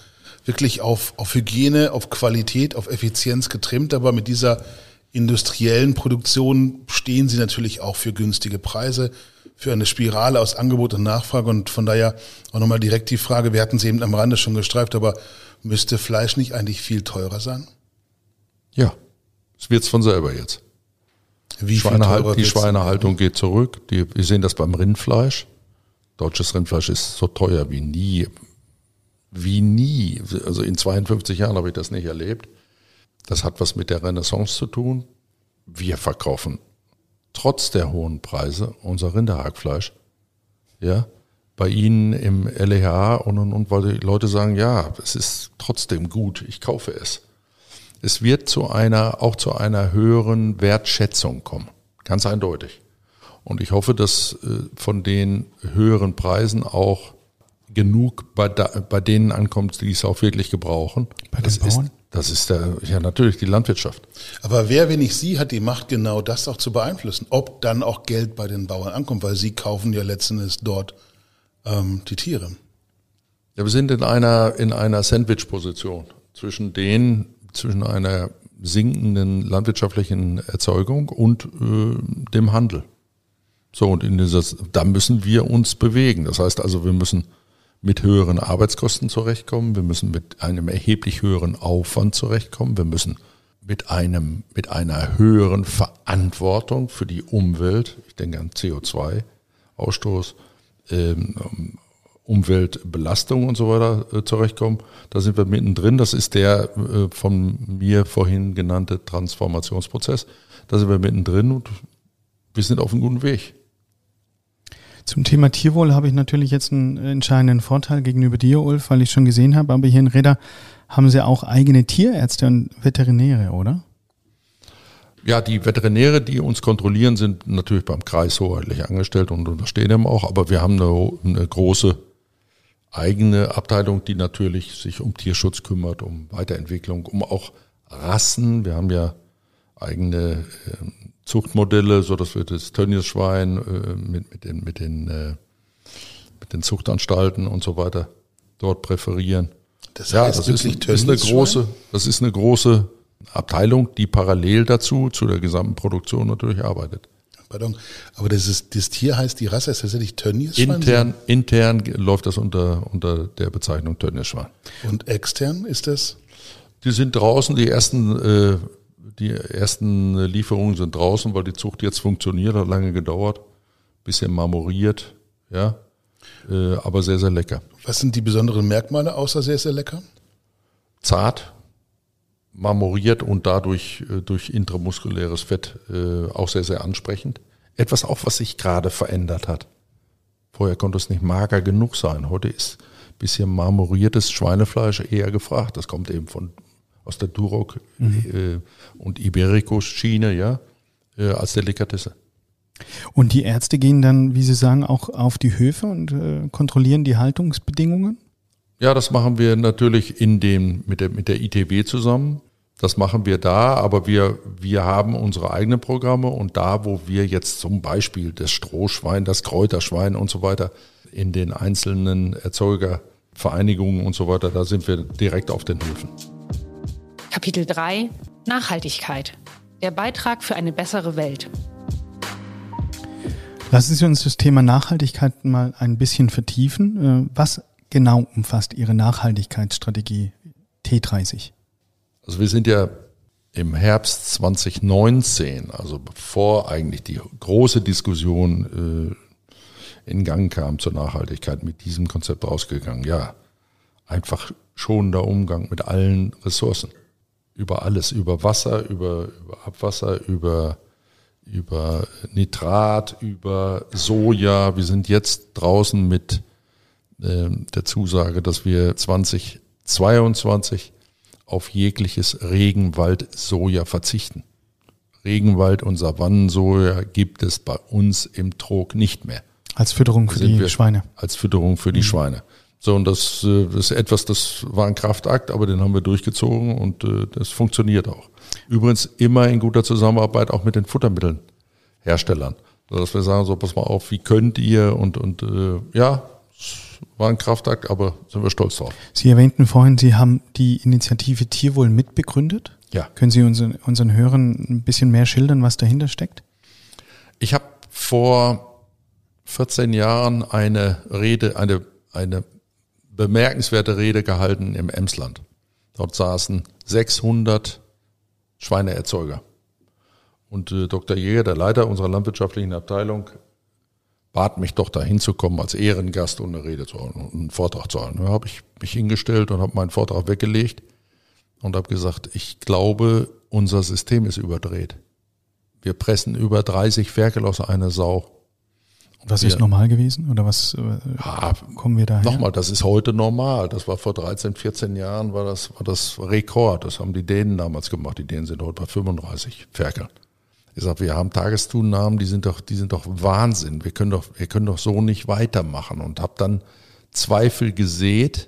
wirklich auf, auf Hygiene, auf Qualität, auf Effizienz getrimmt, aber mit dieser industriellen Produktion stehen sie natürlich auch für günstige Preise, für eine Spirale aus Angebot und Nachfrage und von daher auch nochmal direkt die Frage, wir hatten sie eben am Rande schon gestreift, aber müsste Fleisch nicht eigentlich viel teurer sein? Ja, es wird's von selber jetzt. Wie viel Schweinehalt, teurer die? Schweinehaltung geht zurück. Die, wir sehen das beim Rindfleisch. Deutsches Rindfleisch ist so teuer wie nie. Wie nie. Also in 52 Jahren habe ich das nicht erlebt. Das hat was mit der Renaissance zu tun. Wir verkaufen trotz der hohen Preise unser Rinderhackfleisch. Ja. Bei Ihnen im LEH und, und, und, weil die Leute sagen, ja, es ist trotzdem gut, ich kaufe es. Es wird zu einer, auch zu einer höheren Wertschätzung kommen. Ganz eindeutig. Und ich hoffe, dass äh, von den höheren Preisen auch genug bei, bei denen ankommt, die es auch wirklich gebrauchen. Bei den das ist, Bauern? das ist der, ja natürlich die Landwirtschaft. Aber wer, wenn nicht Sie, hat die Macht, genau das auch zu beeinflussen, ob dann auch Geld bei den Bauern ankommt, weil Sie kaufen ja letzten Endes dort ähm, die Tiere. Ja, wir sind in einer, in einer Sandwich-Position zwischen den, zwischen einer sinkenden landwirtschaftlichen Erzeugung und äh, dem Handel. So, und in dieser, da müssen wir uns bewegen. Das heißt also, wir müssen mit höheren Arbeitskosten zurechtkommen, wir müssen mit einem erheblich höheren Aufwand zurechtkommen, wir müssen mit einem, mit einer höheren Verantwortung für die Umwelt, ich denke an CO2-Ausstoß, ähm, Umweltbelastung und so weiter äh, zurechtkommen. Da sind wir mittendrin. Das ist der äh, von mir vorhin genannte Transformationsprozess. Da sind wir mittendrin und wir sind auf einem guten Weg. Zum Thema Tierwohl habe ich natürlich jetzt einen entscheidenden Vorteil gegenüber dir, Ulf, weil ich schon gesehen habe, aber hier in Reda haben sie auch eigene Tierärzte und Veterinäre, oder? Ja, die Veterinäre, die uns kontrollieren, sind natürlich beim Kreis hoheitlich angestellt und unterstehen dem auch, aber wir haben eine, eine große eigene Abteilung, die natürlich sich um Tierschutz kümmert, um Weiterentwicklung, um auch Rassen. Wir haben ja eigene äh, Zuchtmodelle, so dass wir das Tönniesschwein äh, mit, mit den, mit den, äh, mit den Zuchtanstalten und so weiter dort präferieren. Das ja, heißt das ist, ist eine große, das ist eine große Abteilung, die parallel dazu, zu der gesamten Produktion natürlich arbeitet. Pardon. Aber das, ist, das Tier heißt, die Rasse ist tatsächlich Tönniesschwein? Intern, intern läuft das unter, unter der Bezeichnung Tönniesschwein. Und extern ist das? Die sind draußen, die ersten, äh, die ersten Lieferungen sind draußen, weil die Zucht jetzt funktioniert, hat lange gedauert, bisschen marmoriert, ja, äh, aber sehr, sehr lecker. Was sind die besonderen Merkmale außer sehr, sehr lecker? Zart, marmoriert und dadurch äh, durch intramuskuläres Fett äh, auch sehr, sehr ansprechend. Etwas auch, was sich gerade verändert hat. Vorher konnte es nicht mager genug sein. Heute ist bisschen marmoriertes Schweinefleisch eher gefragt. Das kommt eben von aus der Duroc äh, und Iberico-Schiene, ja, äh, als Delikatesse. Und die Ärzte gehen dann, wie Sie sagen, auch auf die Höfe und äh, kontrollieren die Haltungsbedingungen? Ja, das machen wir natürlich in dem, mit der, mit der ITW zusammen. Das machen wir da, aber wir, wir haben unsere eigenen Programme und da, wo wir jetzt zum Beispiel das Strohschwein, das Kräuterschwein und so weiter in den einzelnen Erzeugervereinigungen und so weiter, da sind wir direkt auf den Höfen. Kapitel 3 Nachhaltigkeit. Der Beitrag für eine bessere Welt. Lassen Sie uns das Thema Nachhaltigkeit mal ein bisschen vertiefen. Äh, Was genau umfasst Ihre Nachhaltigkeitsstrategie T30? Also wir sind ja im Herbst 2019, also bevor eigentlich die große Diskussion äh, in Gang kam zur Nachhaltigkeit, mit diesem Konzept rausgegangen. Ja, einfach schonender Umgang mit allen Ressourcen. Über alles, über Wasser, über, über Abwasser, über, über Nitrat, über Soja. Wir sind jetzt draußen mit äh, der Zusage, dass wir 2022 auf jegliches Regenwald-Soja verzichten. Regenwald- und Savannensoja gibt es bei uns im Trog nicht mehr. Als Fütterung für die wir- Schweine. Als Fütterung für die Schweine. So, und das, äh, das ist etwas, das war ein Kraftakt, aber den haben wir durchgezogen und äh, das funktioniert auch. Übrigens immer in guter Zusammenarbeit auch mit den Futtermittelherstellern. So, dass wir sagen, so, pass mal auf, wie könnt ihr und, und äh, ja, war ein Kraftakt, aber sind wir stolz drauf. Sie erwähnten vorhin, Sie haben die Initiative Tierwohl mitbegründet. Ja. Können Sie unseren, unseren Hörern ein bisschen mehr schildern, was dahinter steckt? Ich habe vor 14 Jahren eine Rede, eine, eine bemerkenswerte Rede gehalten im Emsland. Dort saßen 600 Schweineerzeuger. Und äh, Dr. Jäger, der Leiter unserer landwirtschaftlichen Abteilung, bat mich doch dahin zu kommen als Ehrengast und eine Rede zu halten und einen Vortrag zu halten. Da habe ich mich hingestellt und habe meinen Vortrag weggelegt und habe gesagt, ich glaube, unser System ist überdreht. Wir pressen über 30 Ferkel aus einer Sau. Was ist normal gewesen oder was äh, Ja, kommen wir daher? Nochmal, das ist heute normal. Das war vor 13, 14 Jahren war das, war das Rekord. Das haben die Dänen damals gemacht. Die Dänen sind heute bei 35 Ferkeln. Ich sage, wir haben Tageszunahmen, die sind doch, die sind doch Wahnsinn. Wir können doch, wir können doch so nicht weitermachen und habe dann Zweifel gesät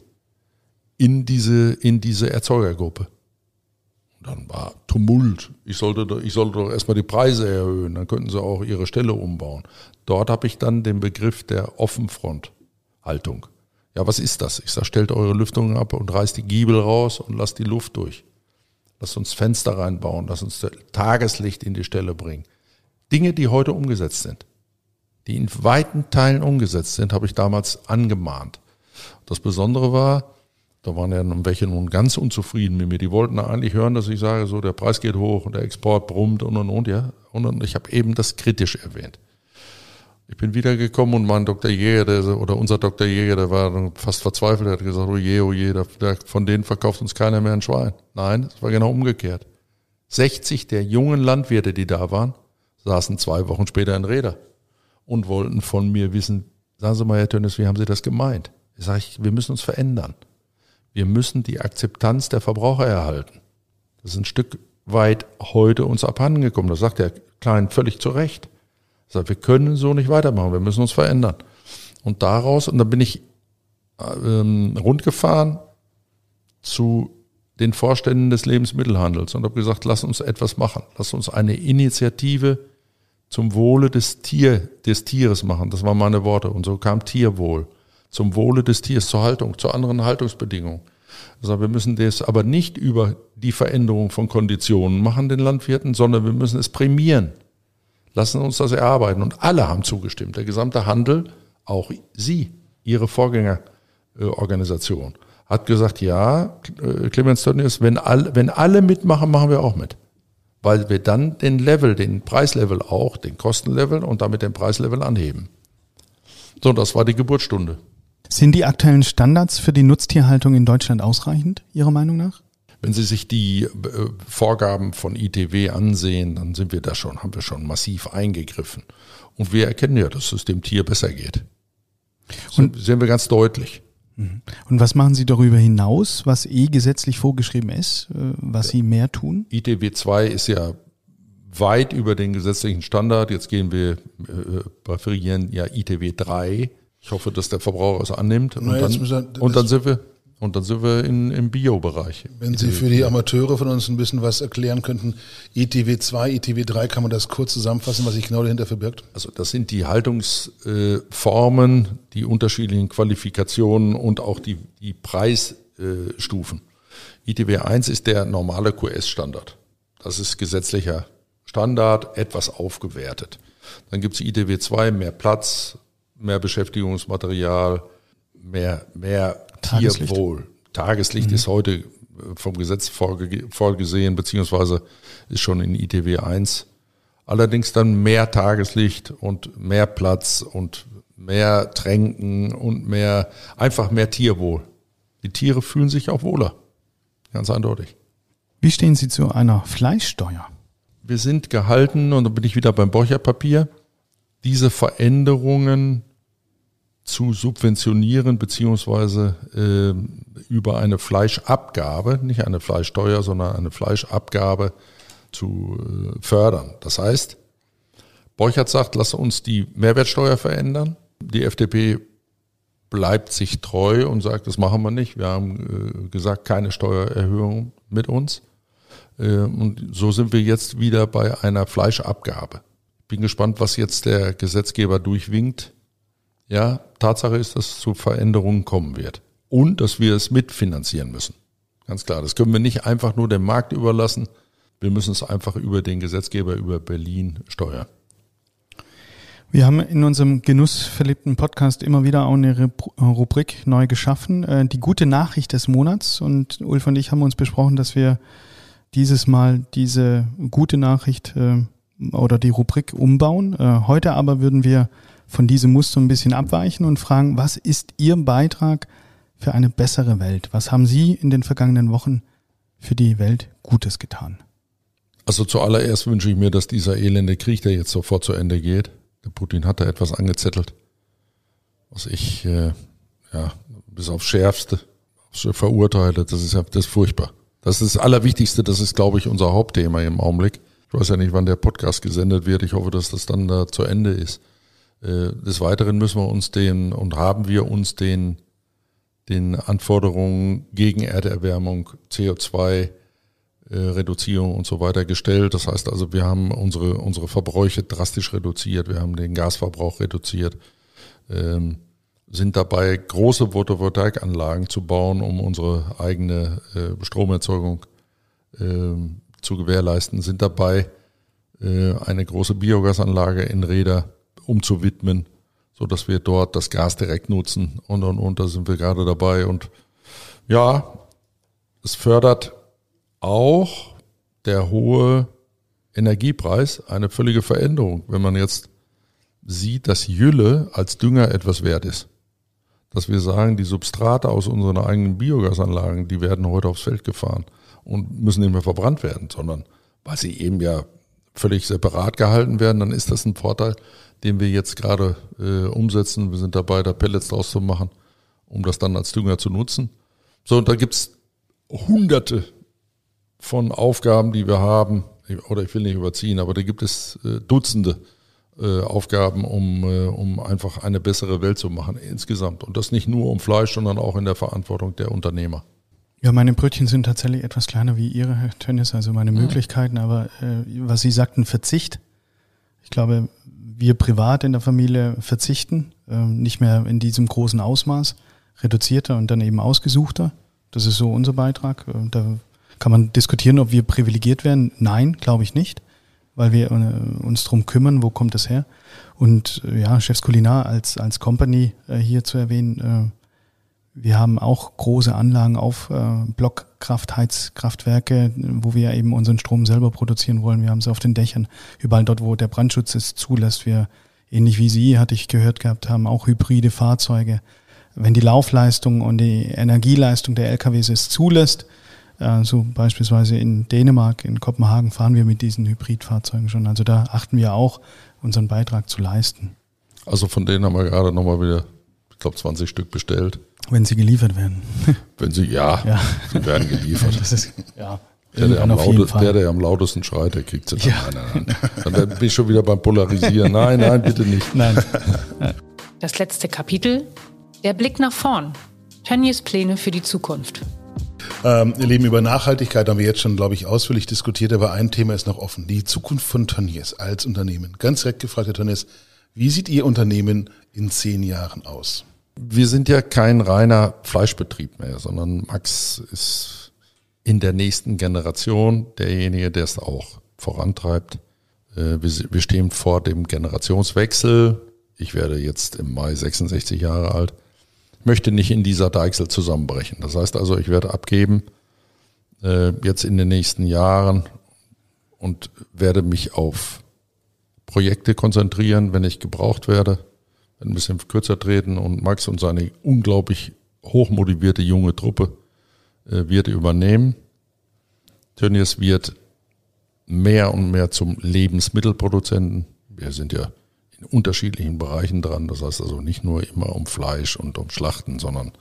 in diese, in diese Erzeugergruppe. Und dann war Tumult. Ich sollte, ich sollte doch erstmal die Preise erhöhen, dann könnten sie auch ihre Stelle umbauen. Dort habe ich dann den Begriff der Offenfronthaltung. Ja, was ist das? Ich sage, stellt eure Lüftungen ab und reißt die Giebel raus und lasst die Luft durch. Lasst uns Fenster reinbauen, lasst uns Tageslicht in die Stelle bringen. Dinge, die heute umgesetzt sind, die in weiten Teilen umgesetzt sind, habe ich damals angemahnt. Das Besondere war, da waren ja nun welche nun ganz unzufrieden mit mir. Die wollten eigentlich hören, dass ich sage, so der Preis geht hoch und der Export brummt und und und ja. Und, und ich habe eben das kritisch erwähnt. Ich bin wiedergekommen und mein Dr. Jäger, der, oder unser Dr. Jäger, der war fast verzweifelt, der hat gesagt, oh je, oh je, der, der, von denen verkauft uns keiner mehr ein Schwein. Nein, es war genau umgekehrt. 60 der jungen Landwirte, die da waren, saßen zwei Wochen später in Räder und wollten von mir wissen, sagen Sie mal, Herr Tönnes, wie haben Sie das gemeint? Ich sage, wir müssen uns verändern. Wir müssen die Akzeptanz der Verbraucher erhalten. Das ist ein Stück weit heute uns abhanden gekommen. Das sagt der Klein völlig zu Recht. Sagt, wir können so nicht weitermachen, wir müssen uns verändern. Und daraus, und dann bin ich ähm, rundgefahren zu den Vorständen des Lebensmittelhandels und habe gesagt, lass uns etwas machen. Lass uns eine Initiative zum Wohle des Tier, des Tieres machen. Das waren meine Worte. Und so kam Tierwohl. Zum Wohle des Tiers, zur Haltung, zu anderen Haltungsbedingungen. Also wir müssen das aber nicht über die Veränderung von Konditionen machen, den Landwirten, sondern wir müssen es prämieren. Lassen uns das erarbeiten. Und alle haben zugestimmt. Der gesamte Handel, auch Sie, Ihre Vorgängerorganisation, hat gesagt, ja, äh, Clemens Tönnies, wenn, all, wenn alle mitmachen, machen wir auch mit. Weil wir dann den Level, den Preislevel auch, den Kostenlevel und damit den Preislevel anheben. So, das war die Geburtsstunde. Sind die aktuellen Standards für die Nutztierhaltung in Deutschland ausreichend, Ihrer Meinung nach? Wenn Sie sich die äh, Vorgaben von ITW ansehen, dann sind wir da schon, haben wir schon massiv eingegriffen. Und wir erkennen ja, dass es dem Tier besser geht. Und sehen wir ganz deutlich. Und was machen Sie darüber hinaus, was eh gesetzlich vorgeschrieben ist, äh, was Sie mehr tun? ITW 2 ist ja weit über den gesetzlichen Standard. Jetzt gehen wir, äh, präferieren ja ITW 3. Ich hoffe, dass der Verbraucher es annimmt. Und, Na, jetzt dann, wir- und dann sind wir, und dann sind wir in, im Bio-Bereich. Wenn Sie für die Amateure von uns ein bisschen was erklären könnten, ITW 2, ITW 3, kann man das kurz zusammenfassen, was sich genau dahinter verbirgt? Also das sind die Haltungsformen, die unterschiedlichen Qualifikationen und auch die, die Preisstufen. ITW 1 ist der normale QS-Standard. Das ist gesetzlicher Standard, etwas aufgewertet. Dann gibt es ITW 2, mehr Platz, mehr Beschäftigungsmaterial, mehr, mehr Tageslicht. Tierwohl. Tageslicht ist heute äh, vom Gesetz vorge vorgesehen, beziehungsweise ist schon in ITW 1 Allerdings dann mehr Tageslicht und mehr Platz und mehr Tränken und mehr, einfach mehr Tierwohl. Die Tiere fühlen sich auch wohler. Ganz eindeutig. Wie stehen Sie zu einer Fleischsteuer? Wir sind gehalten, und da bin ich wieder beim Borcherpapier, diese Veränderungen zu subventionieren, beziehungsweise äh, über eine Fleischabgabe, nicht eine Fleischsteuer, sondern eine Fleischabgabe zu äh, fördern. Das heißt, Borchert sagt, lass uns die Mehrwertsteuer verändern. Die FDP bleibt sich treu und sagt, das machen wir nicht. Wir haben äh, gesagt, keine Steuererhöhung mit uns. Äh, und so sind wir jetzt wieder bei einer Fleischabgabe. Bin gespannt, was jetzt der Gesetzgeber durchwinkt. Ja, Tatsache ist, dass es zu Veränderungen kommen wird. Und dass wir es mitfinanzieren müssen. Ganz klar. Das können wir nicht einfach nur dem Markt überlassen. Wir müssen es einfach über den Gesetzgeber, über Berlin steuern. Wir haben in unserem genussverliebten Podcast immer wieder auch eine Rubrik neu geschaffen, äh, die gute Nachricht des Monats. Und Ulf und ich haben uns besprochen, dass wir dieses Mal diese gute Nachricht äh, oder die Rubrik umbauen. Äh, heute aber würden wir von diesem Muster ein bisschen abweichen und fragen, was ist Ihr Beitrag für eine bessere Welt? Was haben Sie in den vergangenen Wochen für die Welt Gutes getan? Also zuallererst wünsche ich mir, dass dieser elende Krieg, der jetzt sofort zu Ende geht, der Putin hat da etwas angezettelt, was ich äh, ja bis aufs Schärfste verurteile. Das ist ja das ist furchtbar. Das ist das Allerwichtigste. Das ist, glaube ich, unser Hauptthema im Augenblick. Ich weiß ja nicht, wann der Podcast gesendet wird. Ich hoffe, dass das dann da zu Ende ist. Äh, des Weiteren müssen wir uns den und haben wir uns den den Anforderungen gegen Erderwärmung, CO2 äh, Reduzierung und so weiter gestellt. Das heißt also, wir haben unsere, unsere Verbräuche drastisch reduziert, wir haben den Gasverbrauch reduziert, ähm, sind dabei, große Photovoltaikanlagen zu bauen, um unsere eigene äh, Stromerzeugung äh, zu gewährleisten, sind dabei, äh, eine große Biogasanlage in Räder umzuwidmen, so dass wir dort das Gas direkt nutzen und und und. Da sind wir gerade dabei und ja, es fördert auch der hohe Energiepreis eine völlige Veränderung, wenn man jetzt sieht, dass Jülle als Dünger etwas wert ist. Dass wir sagen, die Substrate aus unseren eigenen Biogasanlagen, die werden heute aufs Feld gefahren und müssen nicht mehr verbrannt werden, sondern weil sie eben ja völlig separat gehalten werden, dann ist das ein Vorteil, den wir jetzt gerade äh, umsetzen. Wir sind dabei, da Pellets draus zu machen, um das dann als Dünger zu nutzen. So, und da gibt's hunderte von Aufgaben, die wir haben, oder ich will nicht überziehen, aber da gibt es äh, Dutzende äh, Aufgaben, um, äh, um einfach eine bessere Welt zu machen insgesamt. Und das nicht nur um Fleisch, sondern auch in der Verantwortung der Unternehmer. Ja, meine Brötchen sind tatsächlich etwas kleiner wie Ihre, Herr Tönnies, also meine mhm. Möglichkeiten. Aber äh, was Sie sagten, Verzicht. Ich glaube, wir privat in der Familie verzichten, äh, nicht mehr in diesem großen Ausmaß, reduzierter und dann eben ausgesuchter. Das ist so unser Beitrag. Äh, da kann man diskutieren, ob wir privilegiert werden? Nein, glaube ich nicht, weil wir äh, uns drum kümmern, wo kommt das her? Und äh, ja, Chefs Kulinar als, als Company hier zu erwähnen, wir haben auch große Anlagen auf Blockkraftheizkraftwerke, wo wir eben unseren Strom selber produzieren wollen. Wir haben sie auf den Dächern, überall dort, wo der Brandschutz es zulässt. Wir, ähnlich wie Sie, hatte ich gehört gehabt, haben auch hybride Fahrzeuge. Wenn die Laufleistung und die Energieleistung der LKWs es zulässt, äh, so beispielsweise in Dänemark, in Kopenhagen fahren wir mit diesen Hybridfahrzeugen schon. Also da achten wir auch, unseren Beitrag zu leisten. Also von denen haben wir gerade nochmal wieder, ich glaube, 20 Stück bestellt. Wenn sie geliefert werden. Wenn sie, ja, ja. sie werden geliefert. Das ist, ja. Der der, am laute, der, der am lautesten schreit, der kriegt sie dann. Ja. Nein, nein, nein. Dann bin ich schon wieder beim Polarisieren. Nein, nein, bitte nicht. Nein. Das letzte Kapitel, der Blick nach vorn. Tönnies Pläne für die Zukunft. Ähm, ihr Leben über Nachhaltigkeit haben wir jetzt schon, glaube ich, ausführlich diskutiert, aber ein Thema ist noch offen. Die Zukunft von Tönnies als Unternehmen. Ganz direkt gefragt, Herr Tönnies, wie sieht Ihr Unternehmen in zehn Jahren aus? Wir sind ja kein reiner Fleischbetrieb mehr, sondern Max ist in der nächsten Generation derjenige, der es auch vorantreibt. Äh, wir stehen vor dem Generationswechsel. Ich werde jetzt im Mai 66 Jahre alt möchte nicht in dieser Deichsel zusammenbrechen. Das heißt also, ich werde abgeben äh, jetzt in den nächsten Jahren und werde mich auf Projekte konzentrieren, wenn ich gebraucht werde, ein bisschen kürzer treten und Max und seine unglaublich hochmotivierte junge Truppe äh, wird übernehmen. Tönnies wird mehr und mehr zum Lebensmittelproduzenten. Wir sind ja in unterschiedlichen Bereichen dran. Das heißt also nicht nur immer um Fleisch und um Schlachten, sondern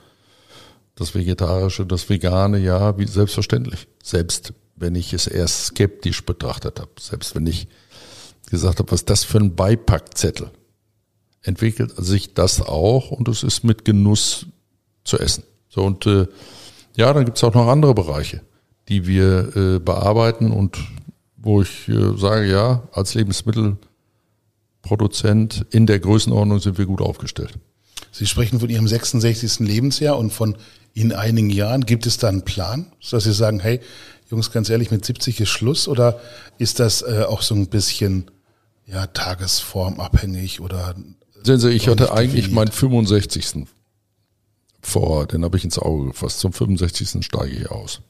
das Vegetarische, das Vegane, ja, wie selbstverständlich. Selbst wenn ich es erst skeptisch betrachtet habe, selbst wenn ich gesagt habe, was ist das für ein Beipackzettel, entwickelt sich das auch und es ist mit Genuss zu essen. So und äh, ja, dann gibt es auch noch andere Bereiche, die wir äh, bearbeiten und wo ich äh, sage, ja, als Lebensmittel Produzent in der Größenordnung sind wir gut aufgestellt. Sie sprechen von Ihrem 66. Lebensjahr und von in einigen Jahren. Gibt es da einen Plan, dass Sie sagen, hey, Jungs, ganz ehrlich, mit 70 ist Schluss? Oder ist das äh, auch so ein bisschen ja, tagesformabhängig oder? Sehen Sie, ich hatte eigentlich meinen 65. vor, den habe ich ins Auge gefasst. Zum 65. steige ich aus.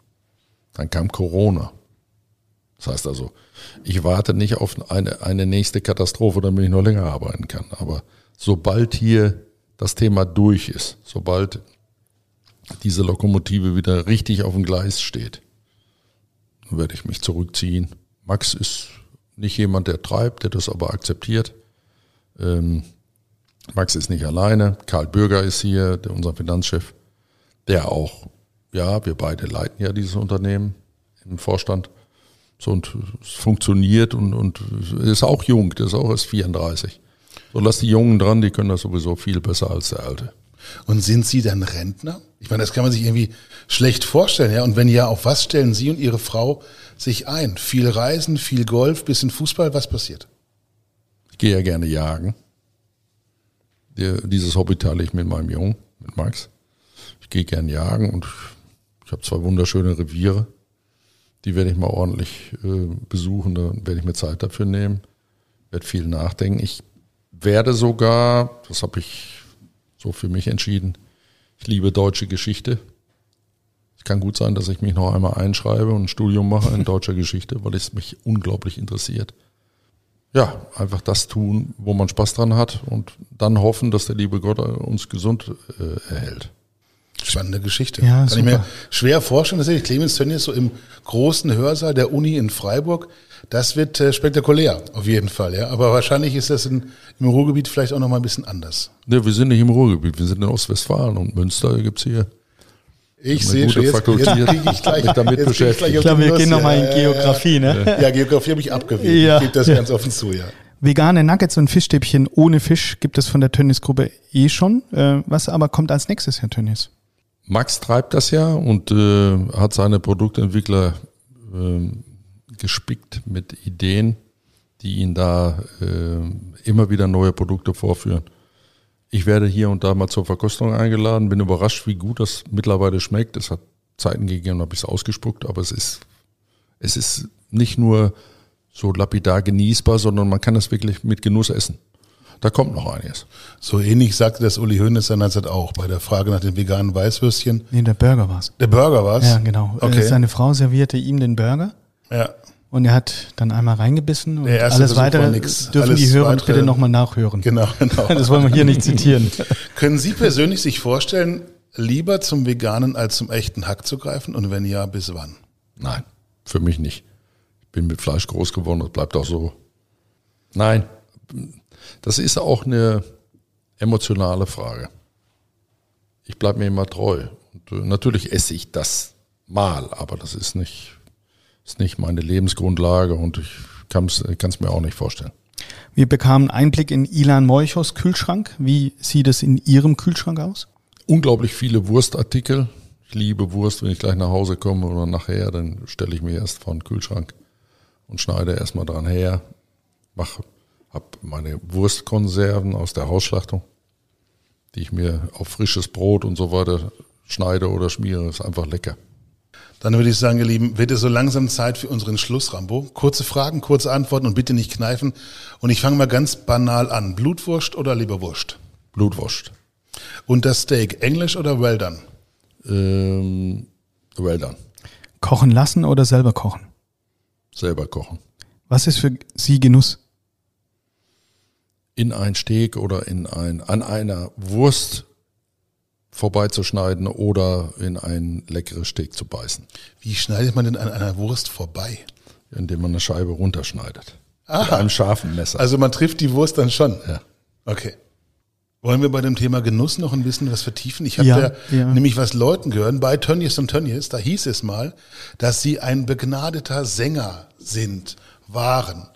Dann kam Corona. Das heißt also, ich warte nicht auf eine, eine nächste Katastrophe, damit ich noch länger arbeiten kann. Aber sobald hier das Thema durch ist, sobald diese Lokomotive wieder richtig auf dem Gleis steht, dann werde ich mich zurückziehen. Max ist nicht jemand, der treibt, der das aber akzeptiert. Ähm, Max ist nicht alleine. Karl Bürger ist hier, der, unser Finanzchef, der auch, ja, wir beide leiten ja dieses Unternehmen im Vorstand. So und es funktioniert und, und ist auch jung, der ist auch erst 34. So lass die Jungen dran, die können das sowieso viel besser als der Alte. Und sind Sie dann Rentner? Ich meine, das kann man sich irgendwie schlecht vorstellen, ja. Und wenn ja, auf was stellen Sie und Ihre Frau sich ein? Viel Reisen, viel Golf, bisschen Fußball, was passiert? Ich gehe ja gerne jagen. Der, dieses Hobby teile ich mit meinem Jungen, mit Max. Ich gehe gerne jagen und ich habe zwei wunderschöne Reviere. Die werde ich mal ordentlich äh, besuchen, da werde ich mir Zeit dafür nehmen, werde viel nachdenken. Ich werde sogar, das habe ich so für mich entschieden, ich liebe deutsche Geschichte. Es kann gut sein, dass ich mich noch einmal einschreibe und ein Studium mache in deutscher Geschichte, weil es mich unglaublich interessiert. Ja, einfach das tun, wo man Spaß dran hat und dann hoffen, dass der liebe Gott uns gesund äh, erhält. Spannende Geschichte. Ja, Kann super. ich mir schwer vorstellen. Das sehe ich Clemens Tönnies so im großen Hörsaal der Uni in Freiburg. Das wird äh, spektakulär, auf jeden Fall. Ja, aber wahrscheinlich ist das in, im Ruhrgebiet vielleicht auch noch mal ein bisschen anders. Ne, wir sind nicht im Ruhrgebiet, wir sind in Ostwestfalen und Münster gibt's hier. Ich sehe schon, jetzt, Fakultät jetzt kriege ich gleich, mit damit jetzt beschäftigt. gleich Ich glaube, wir gehen nochmal in Geografie, ne? Ja, ja Geografie habe ich abgewählt. Ja. Ich gebe das ganz offen zu, ja. Vegane Nuggets und Fischstäbchen ohne Fisch gibt es von der Tönnies-Gruppe eh schon. Äh, was aber kommt als nächstes, Herr Tönnies? Max treibt das ja und äh, hat seine Produktentwickler äh, gespickt mit Ideen, die ihn da äh, immer wieder neue Produkte vorführen. Ich werde hier und da mal zur Verkostung eingeladen, bin überrascht, wie gut das mittlerweile schmeckt. Es hat Zeiten gegeben, da habe ich es ausgespuckt, aber es ist, es ist nicht nur so lapidar genießbar, sondern man kann es wirklich mit Genuss essen. Da kommt noch einiges. So ähnlich sagte das Uli Hoeneß seinerzeit auch bei der Frage nach den veganen Weißwürstchen. Nee, der Burger war's. Der Burger war's? Ja, genau. Okay. Äh, Seine Frau servierte ihm den Burger Ja. Und er hat dann einmal reingebissen und Der erste alles weitere dürfen Alles die Hörer weitere- bitte nochmal nachhören. Genau, genau. Das wollen wir hier nicht zitieren. Können Sie persönlich sich vorstellen, lieber zum Veganen als zum echten Hack zu greifen? Und wenn ja, bis wann? Nein, für mich nicht. Ich bin mit Fleisch groß geworden, das bleibt auch so. Nein, das ist auch eine emotionale Frage. Ich bleibe mir immer treu. Und äh, natürlich esse ich das mal, aber das ist nicht, ist nicht meine Lebensgrundlage und ich kann es mir auch nicht vorstellen. Wir bekamen Einblick in Ilan Moichos Kühlschrank. Wie sieht es in Ihrem Kühlschrank aus? Unglaublich viele Wurstartikel. Ich liebe Wurst, wenn ich gleich nach Hause komme oder nachher, dann stelle ich mir erst vor den Kühlschrank und schneide erstmal dran her. Mach, hab meine Wurstkonserven aus der Hausschlachtung, die ich mir auf frisches Brot und so weiter schneide oder schmiere. Ist einfach lecker. Dann würde ich sagen, ihr Lieben, wird es so langsam Zeit für unseren Schluss, Rambo. Kurze Fragen, kurze Antworten und bitte nicht kneifen. Und ich fange mal ganz banal an. Blutwurst oder Leberwurst? Blutwurst. Und das Steak, englisch oder well done? Ähm, well done. Kochen lassen oder selber kochen? Selber kochen. Was ist für Sie Genuss? In ein Steak oder in ein, an einer Wurst vorbeizuschneiden oder in ein leckeres Steak zu beißen, Wie schneidet man denn an einer Wurst vorbei? indem man eine Scheibe runterschneidet. Mit Aha. einem scharfen Messer. Also man trifft die Wurst dann schon. ja. Okay. Wollen wir bei dem Thema Genuss noch ein bisschen was vertiefen? Ich habe Ja, ja, ja. nämlich was Leuten gehört, bei Tönnies und Tönnies, da hieß es mal, dass sie ein begnadeter Sänger sind, waren.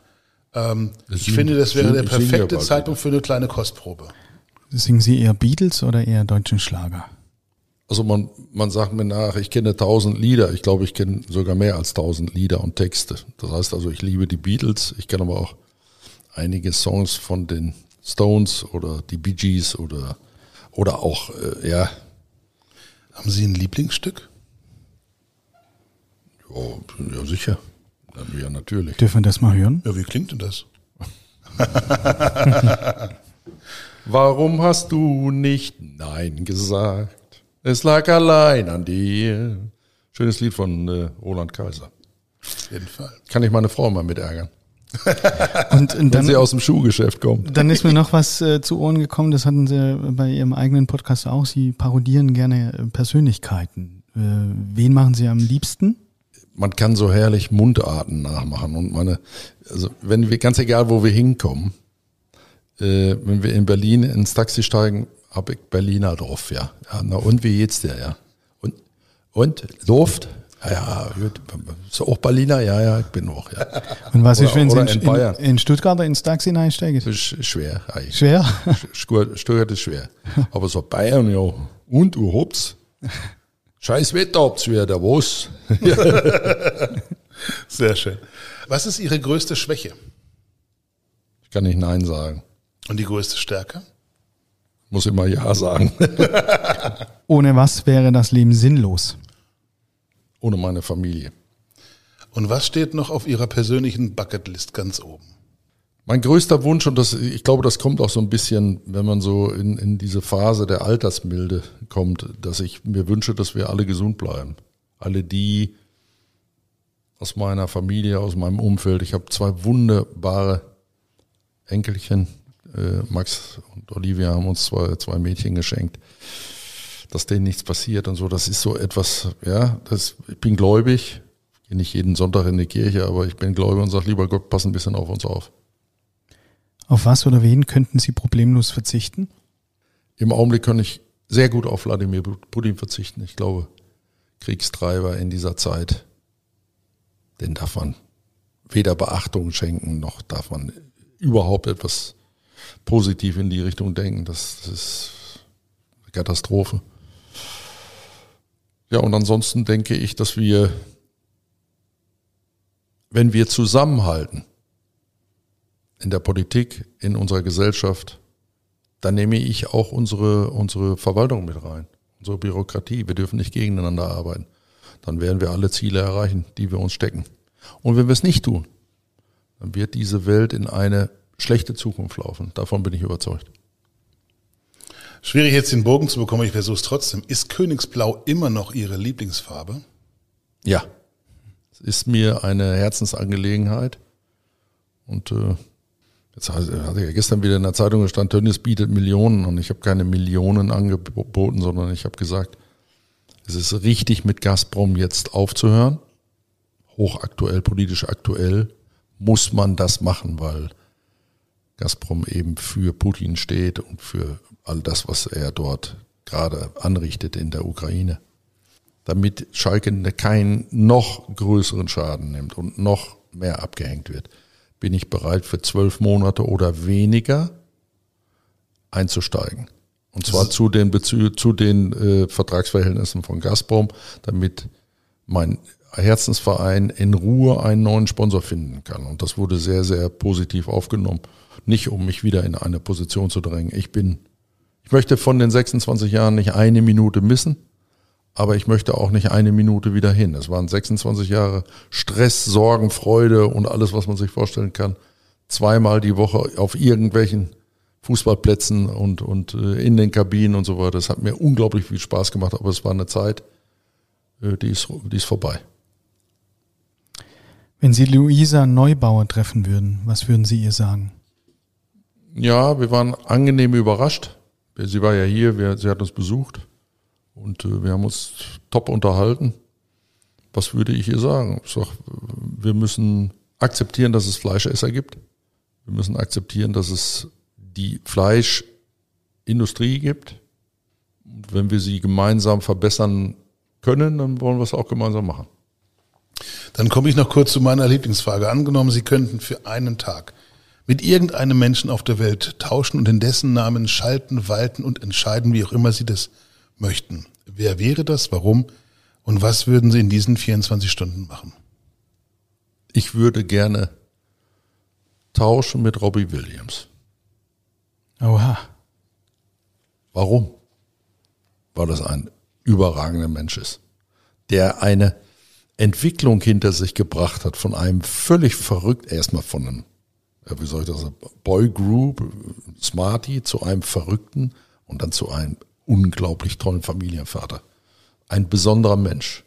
Ähm, ich finde, das wäre der perfekte Zeitpunkt für eine kleine Kostprobe. Singen Sie eher Beatles oder eher deutschen Schlager? Also man, man sagt mir nach, ich kenne tausend Lieder. Ich glaube, ich kenne sogar mehr als tausend Lieder und Texte. Das heißt also, ich liebe die Beatles. Ich kenne aber auch einige Songs von den Stones oder die Bee Gees oder Oder auch, äh, ja, Haben Sie ein Lieblingsstück? ja, ja sicher. Ja, natürlich. Dürfen wir das mal hören? Ja, wie klingt denn das? Warum hast du nicht Nein gesagt? Es lag allein an dir. Schönes Lied von äh, Roland Kaiser. Auf jeden Fall. Kann ich meine Frau mal mit ärgern, Und, und wenn dann, sie aus dem Schuhgeschäft kommt. dann ist mir noch was äh, zu Ohren gekommen, das hatten Sie bei Ihrem eigenen Podcast auch. Sie parodieren gerne äh, Persönlichkeiten. Äh, wen machen Sie am liebsten? Man kann so herrlich Mundarten nachmachen und meine, also wenn wir, ganz egal wo wir hinkommen, äh, wenn wir in Berlin ins Taxi steigen, hab ich Berliner drauf, ja. ja na und wie geht's dir, ja? Und, und, Luft? Ja, ja, gut. Ist auch Berliner? Ja, ja, ich bin auch, ja. Und was Oder- ist, wenn Sie in, in Bayern. in, Stuttgart ins Taxi einsteigen? Das ist schwer. eigentlich. Schwer? Stu- Stuttgart ist schwer. Aber so Bayern, ja. Und du hops. Scheiß Wetter habt's wieder, was? Sehr schön. Was ist Ihre größte Schwäche Ich kann nicht Nein sagen. Und die größte Stärke? Muss immer Ja sagen. Ohne was wäre das Leben sinnlos? Ohne meine Familie. Und was steht noch auf Ihrer persönlichen Bucketlist ganz oben? Mein größter Wunsch, und das, ich glaube, das kommt auch so ein bisschen, wenn man so in, in diese Phase der Altersmilde kommt, dass ich mir wünsche, dass wir alle gesund bleiben. Alle die aus meiner Familie, aus meinem Umfeld. Ich habe zwei wunderbare Enkelchen. Äh, Max und Olivia haben uns zwei, zwei Mädchen geschenkt. Dass denen nichts passiert und so, das ist so etwas, ja, das, ich bin gläubig, gehe nicht jeden Sonntag in die Kirche, aber ich bin gläubig und sage, lieber Gott, pass ein bisschen auf uns auf. Auf was oder wen könnten Sie problemlos verzichten? Im Augenblick kann ich sehr gut auf Wladimir Putin verzichten. Ich glaube, Kriegstreiber in dieser Zeit, den darf man weder Beachtung schenken, noch darf man überhaupt etwas positiv in die Richtung denken. Das, das ist eine Katastrophe. Ja, und ansonsten denke ich, dass wir, wenn wir zusammenhalten, in der Politik, in unserer Gesellschaft, dann nehme ich auch unsere, unsere Verwaltung mit rein, unsere Bürokratie. Wir dürfen nicht gegeneinander arbeiten. Dann werden wir alle Ziele erreichen, die wir uns stecken. Und wenn wir es nicht tun, dann wird diese Welt in eine schlechte Zukunft laufen. Davon bin ich überzeugt. Schwierig jetzt den Bogen zu bekommen, ich versuche es trotzdem. Ist Königsblau immer noch Ihre Lieblingsfarbe? Ja, es ist mir eine Herzensangelegenheit. Und äh, jetzt hatte ich ja gestern wieder in der Zeitung gestanden, Tönnies bietet Millionen und ich habe keine Millionen angeboten, sondern ich habe gesagt, es ist richtig mit Gazprom jetzt aufzuhören. Hochaktuell, politisch aktuell muss man das machen, weil Gazprom eben für Putin steht und für all das, was er dort gerade anrichtet in der Ukraine damit Schalke keinen noch größeren Schaden nimmt und noch mehr abgehängt wird, bin ich bereit für zwölf Monate oder weniger einzusteigen. Und zwar zu den, Bezü zu den äh, Vertragsverhältnissen von Gazprom, damit mein Herzensverein in Ruhe einen neuen Sponsor finden kann. Und das wurde sehr, sehr positiv aufgenommen. Nicht um mich wieder in eine Position zu drängen. Ich bin, ich möchte von den 26 Jahren nicht eine Minute missen aber ich möchte auch nicht eine Minute wieder hin. Es waren 26 Jahre Stress, Sorgen, Freude und alles, was man sich vorstellen kann. Zweimal die Woche auf irgendwelchen Fußballplätzen und, und äh, in den Kabinen und so weiter. Das hat mir unglaublich viel Spaß gemacht, aber es war eine Zeit, äh, die ist, die ist vorbei. Wenn Sie Luisa Neubauer treffen würden, was würden Sie ihr sagen? Ja, wir waren angenehm überrascht. Sie war ja hier, wir, sie hat uns besucht und äh, wir haben uns top unterhalten. Was würde ich ihr sagen? Ich sag, wir müssen akzeptieren, dass es Fleischesser gibt. Wir müssen akzeptieren, dass es die Fleischindustrie gibt. Und wenn wir sie gemeinsam verbessern können, dann wollen wir es auch gemeinsam machen. Dann komme ich noch kurz zu meiner Lieblingsfrage. Angenommen, Sie könnten für einen Tag mit irgendeinem Menschen auf der Welt tauschen und in dessen Namen schalten, walten und entscheiden, wie auch immer Sie das möchten. Wer wäre das? Warum? Und was würden Sie in diesen 24 Stunden machen? Ich würde gerne tauschen mit Robbie Williams. Oha. Warum? weil das ein überragender Mensch ist, der eine Entwicklung hinter sich gebracht hat von einem völlig verrückt, erstmal von einem, wie soll ich das sagen, Boy Group, Smarty zu einem Verrückten und dann zu einem unglaublich tollen Familienvater. Ein besonderer Mensch.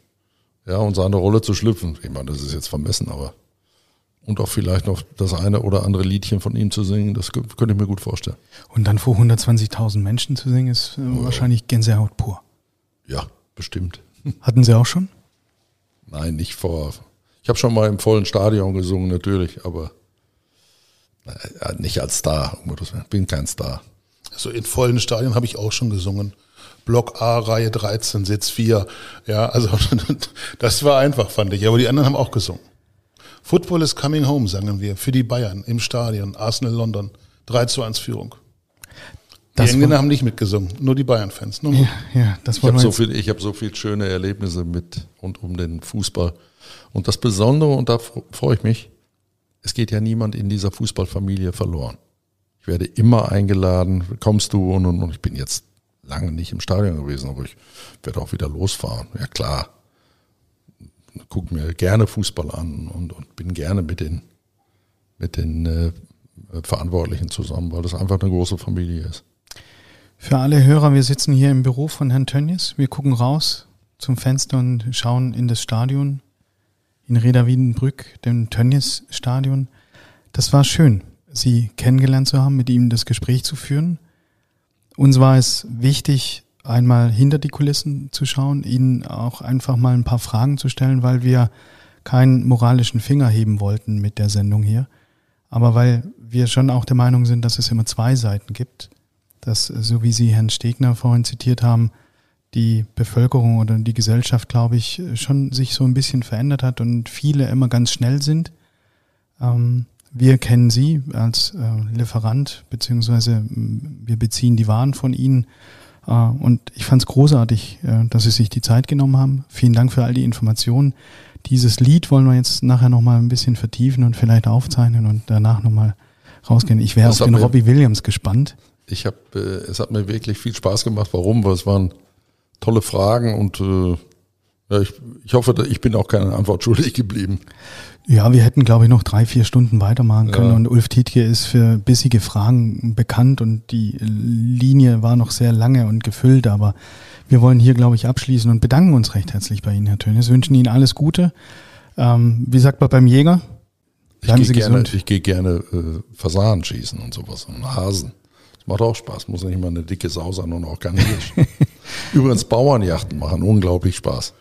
Ja, und seine Rolle zu schlüpfen. Ich meine, das ist jetzt vermessen, aber und auch vielleicht noch das eine oder andere Liedchen von ihm zu singen, das könnte ich mir gut vorstellen. Und dann vor 120.000 Menschen zu singen, ist äh, wahrscheinlich Gänsehaut pur. Ja, bestimmt. Hatten Sie auch schon? Nein, nicht vor. Ich habe schon mal im vollen Stadion gesungen, natürlich, aber äh, nicht als Star. Ich bin kein Star. Also in vollen Stadien habe ich auch schon gesungen. Block A, Reihe 13, Sitz 4. Ja, also das war einfach, fand ich. Aber die anderen haben auch gesungen. Football is coming home, sagen wir, für die Bayern im Stadion, Arsenal London, 3 zu 1 Führung. Das die Engländer haben nicht mitgesungen, nur die Bayern-Fans. Ja, ja, das ich habe so, viel, ich hab so viele schöne Erlebnisse mit und um den Fußball. Und das Besondere, und da freue ich mich, es geht ja niemand in dieser Fußballfamilie verloren. Ich werde immer eingeladen, kommst du und, und, und ich bin jetzt lange nicht im Stadion gewesen, aber ich werde auch wieder losfahren. Ja klar, gucke mir gerne Fußball an und, und bin gerne mit den, mit den äh, Verantwortlichen zusammen, weil das einfach eine große Familie ist. Für alle Hörer, wir sitzen hier im Büro von Herrn Tönnies. Wir gucken raus zum Fenster und schauen in das Stadion in Reda Wiedenbrück, dem Tönnies-Stadion. Das war schön, Sie kennengelernt zu haben, mit ihm das Gespräch zu führen. Uns war es wichtig, einmal hinter die Kulissen zu schauen, ihnen auch einfach mal ein paar Fragen zu stellen, weil wir keinen moralischen Finger heben wollten mit der Sendung hier. Aber weil wir schon auch der Meinung sind, dass es immer zwei Seiten gibt, dass, so wie Sie Herrn Stegner vorhin zitiert haben, die Bevölkerung oder die Gesellschaft, glaube ich, schon sich so ein bisschen verändert hat und viele immer ganz schnell sind. Ähm, wir kennen Sie als äh, Lieferant, beziehungsweise wir beziehen die Waren von Ihnen äh, und ich fand es großartig, äh, dass Sie sich die Zeit genommen haben. Vielen Dank für all die Informationen. Dieses Lied wollen wir jetzt nachher nochmal ein bisschen vertiefen und vielleicht aufzeichnen und danach nochmal rausgehen. Ich wäre auf den Robbie Williams gespannt. Ich habe, äh, es hat mir wirklich viel Spaß gemacht. Warum? Weil es waren tolle Fragen und äh, ja, ich, ich hoffe, ich bin auch keine Antwort schuldig geblieben. Ja, wir hätten, glaube ich, noch drei, vier Stunden weitermachen können. Ja. Und Ulf Tietke ist für bissige Fragen bekannt und die Linie war noch sehr lange und gefüllt. Aber wir wollen hier, glaube ich, abschließen und bedanken uns recht herzlich bei Ihnen, Herr Tönes. Wünschen Ihnen alles Gute. Ähm, wie sagt man beim Jäger? Bleiben ich gehe gerne, ich geh gerne äh, Fasanen schießen und sowas und Hasen. Macht auch Spaß. Muss nicht immer eine dicke Sau sein und auch gar nicht. Übrigens Bauernjachten machen unglaublich Spaß.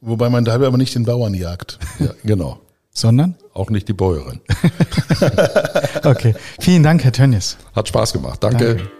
Wobei man dabei aber nicht den Bauern jagt. Ja, genau. Sondern? Auch nicht die Bäuerin. okay. Vielen Dank, Herr Tönnies. Hat Spaß gemacht. Danke. Danke.